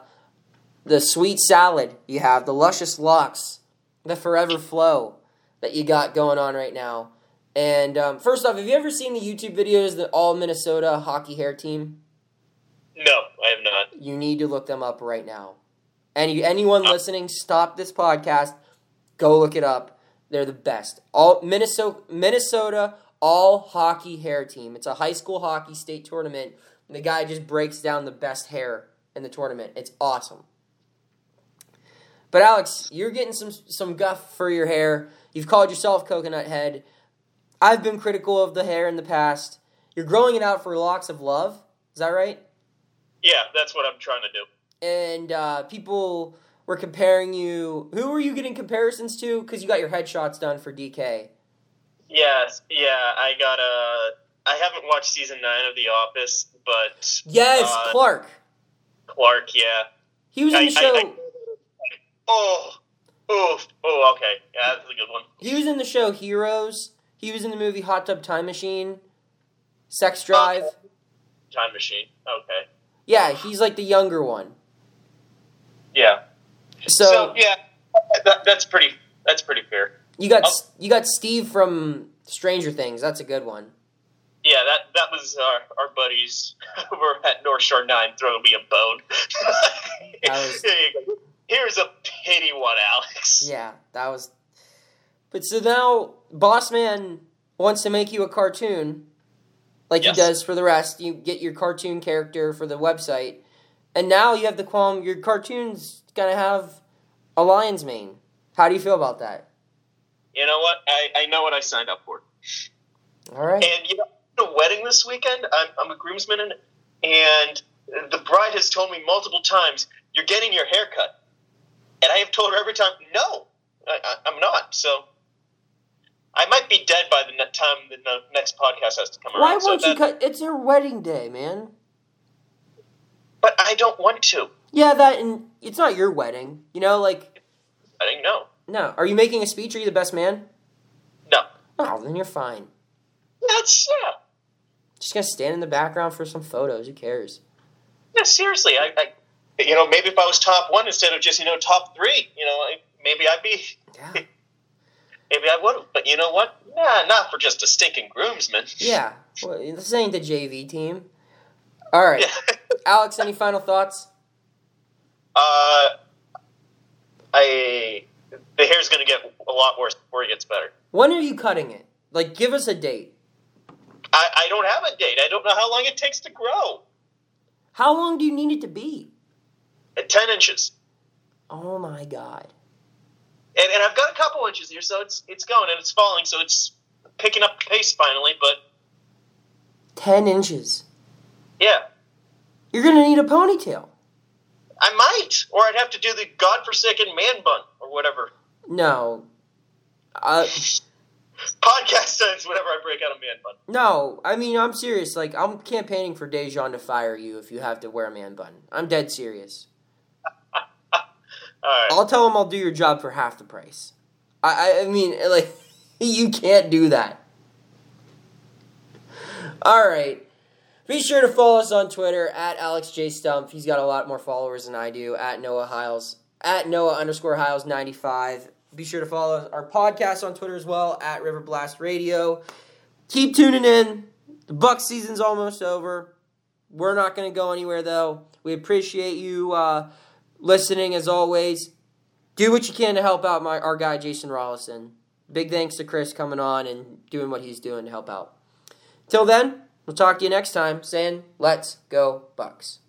the sweet salad you have, the luscious locks, the forever flow that you got going on right now. And um, first off, have you ever seen the YouTube videos the All Minnesota Hockey Hair Team? No, I have not. You need to look them up right now. Any anyone listening, stop this podcast. Go look it up. They're the best. All Minnesota Minnesota All Hockey Hair Team. It's a high school hockey state tournament. And the guy just breaks down the best hair in the tournament. It's awesome. But Alex, you're getting some some guff for your hair. You've called yourself coconut head. I've been critical of the hair in the past. You're growing it out for locks of love. Is that right? Yeah, that's what I'm trying to do. and uh, people were comparing you. Who were you getting comparisons to? Because you got your headshots done for DK. Yes, yeah, I got a. I haven't watched season nine of The Office, but Yes, Uh, Clark. Clark, yeah. He was in the show. I- I- Oh, oh, oh, okay. Yeah, that's a good one. he was in the show Heroes. He was in the movie Hot Tub Time Machine. Sex Drive. Okay. Time machine. Okay. Yeah, he's like the younger one. Yeah. So, So, yeah, that, that's pretty. That's pretty fair. you got Oh. you got Steve from Stranger Things. That's a good one. Yeah, that that was our, our buddies over at North Shore Nine throwing me a bone. Was- Here you go. Here's a pity one, Alex. Yeah, that was. But so now, Boss Man wants to make you a cartoon, like Yes. he does for the rest. You get your cartoon character for the website, and now you have the qualm. Your cartoon's gonna have a lion's mane. How do you feel about that? You know what? I, I know what I signed up for. All right. And you know, the wedding this weekend, I'm, I'm a groomsman, and, and the bride has told me multiple times, "You're getting your hair cut," and I have told her every time, "No, I, I, I'm not." So I might be dead by the time the ne- next podcast has to come Why around. won't so you that-? It's her wedding day, man. But I don't want to. Yeah, that and it's not your wedding. You know, like I didn't know. no. Are you making a speech? Are you the best man? No, Oh, then you're fine. that's yeah. Just gonna stand in the background for some photos. Who cares? Yeah, seriously. I, I, you know, maybe if I was top one instead of just you know top three, you know, maybe I'd be, Yeah. maybe I would. But you know what? Nah, not for just a stinking groomsman. Yeah. Well, this ain't the JV team. All right. Yeah. Alex, any final thoughts? Uh, I the hair's gonna get a lot worse before it gets better. When are you cutting it? Like, give us a date. I, I don't have a date. I don't know how long it takes to grow. How long do you need it to be? At ten inches, Oh my god. and, and I've got a couple inches here, so it's it's going and it's falling, so it's picking up pace finally. But 10 inches. yeah, You're gonna need a ponytail. I might, or I'd have to do the godforsaken man bun or whatever. No. Uh, Podcast ends whenever I break out a man bun. no, I mean, I'm serious. Like, I'm campaigning for Dejan to fire you if you have to wear a man bun. I'm dead serious. Right. I'll tell him I'll do your job for half the price. I, I, I mean, like, you can't do that. All right. Be sure to follow us on Twitter at Alex J Stump. He's got a lot more followers than I do. At Noah Hiles. At Noah underscore Hiles ninety five. Be sure to follow our podcast on Twitter as well at River Blast Radio. Keep tuning in. The Buck season's almost over. We're not going to go anywhere though. We appreciate you uh, listening as always. Do what you can to help out my our guy Jason Rollison. Big thanks to Chris coming on and doing what he's doing to help out. Till then, we'll talk to you next time saying, let's go, Bucks.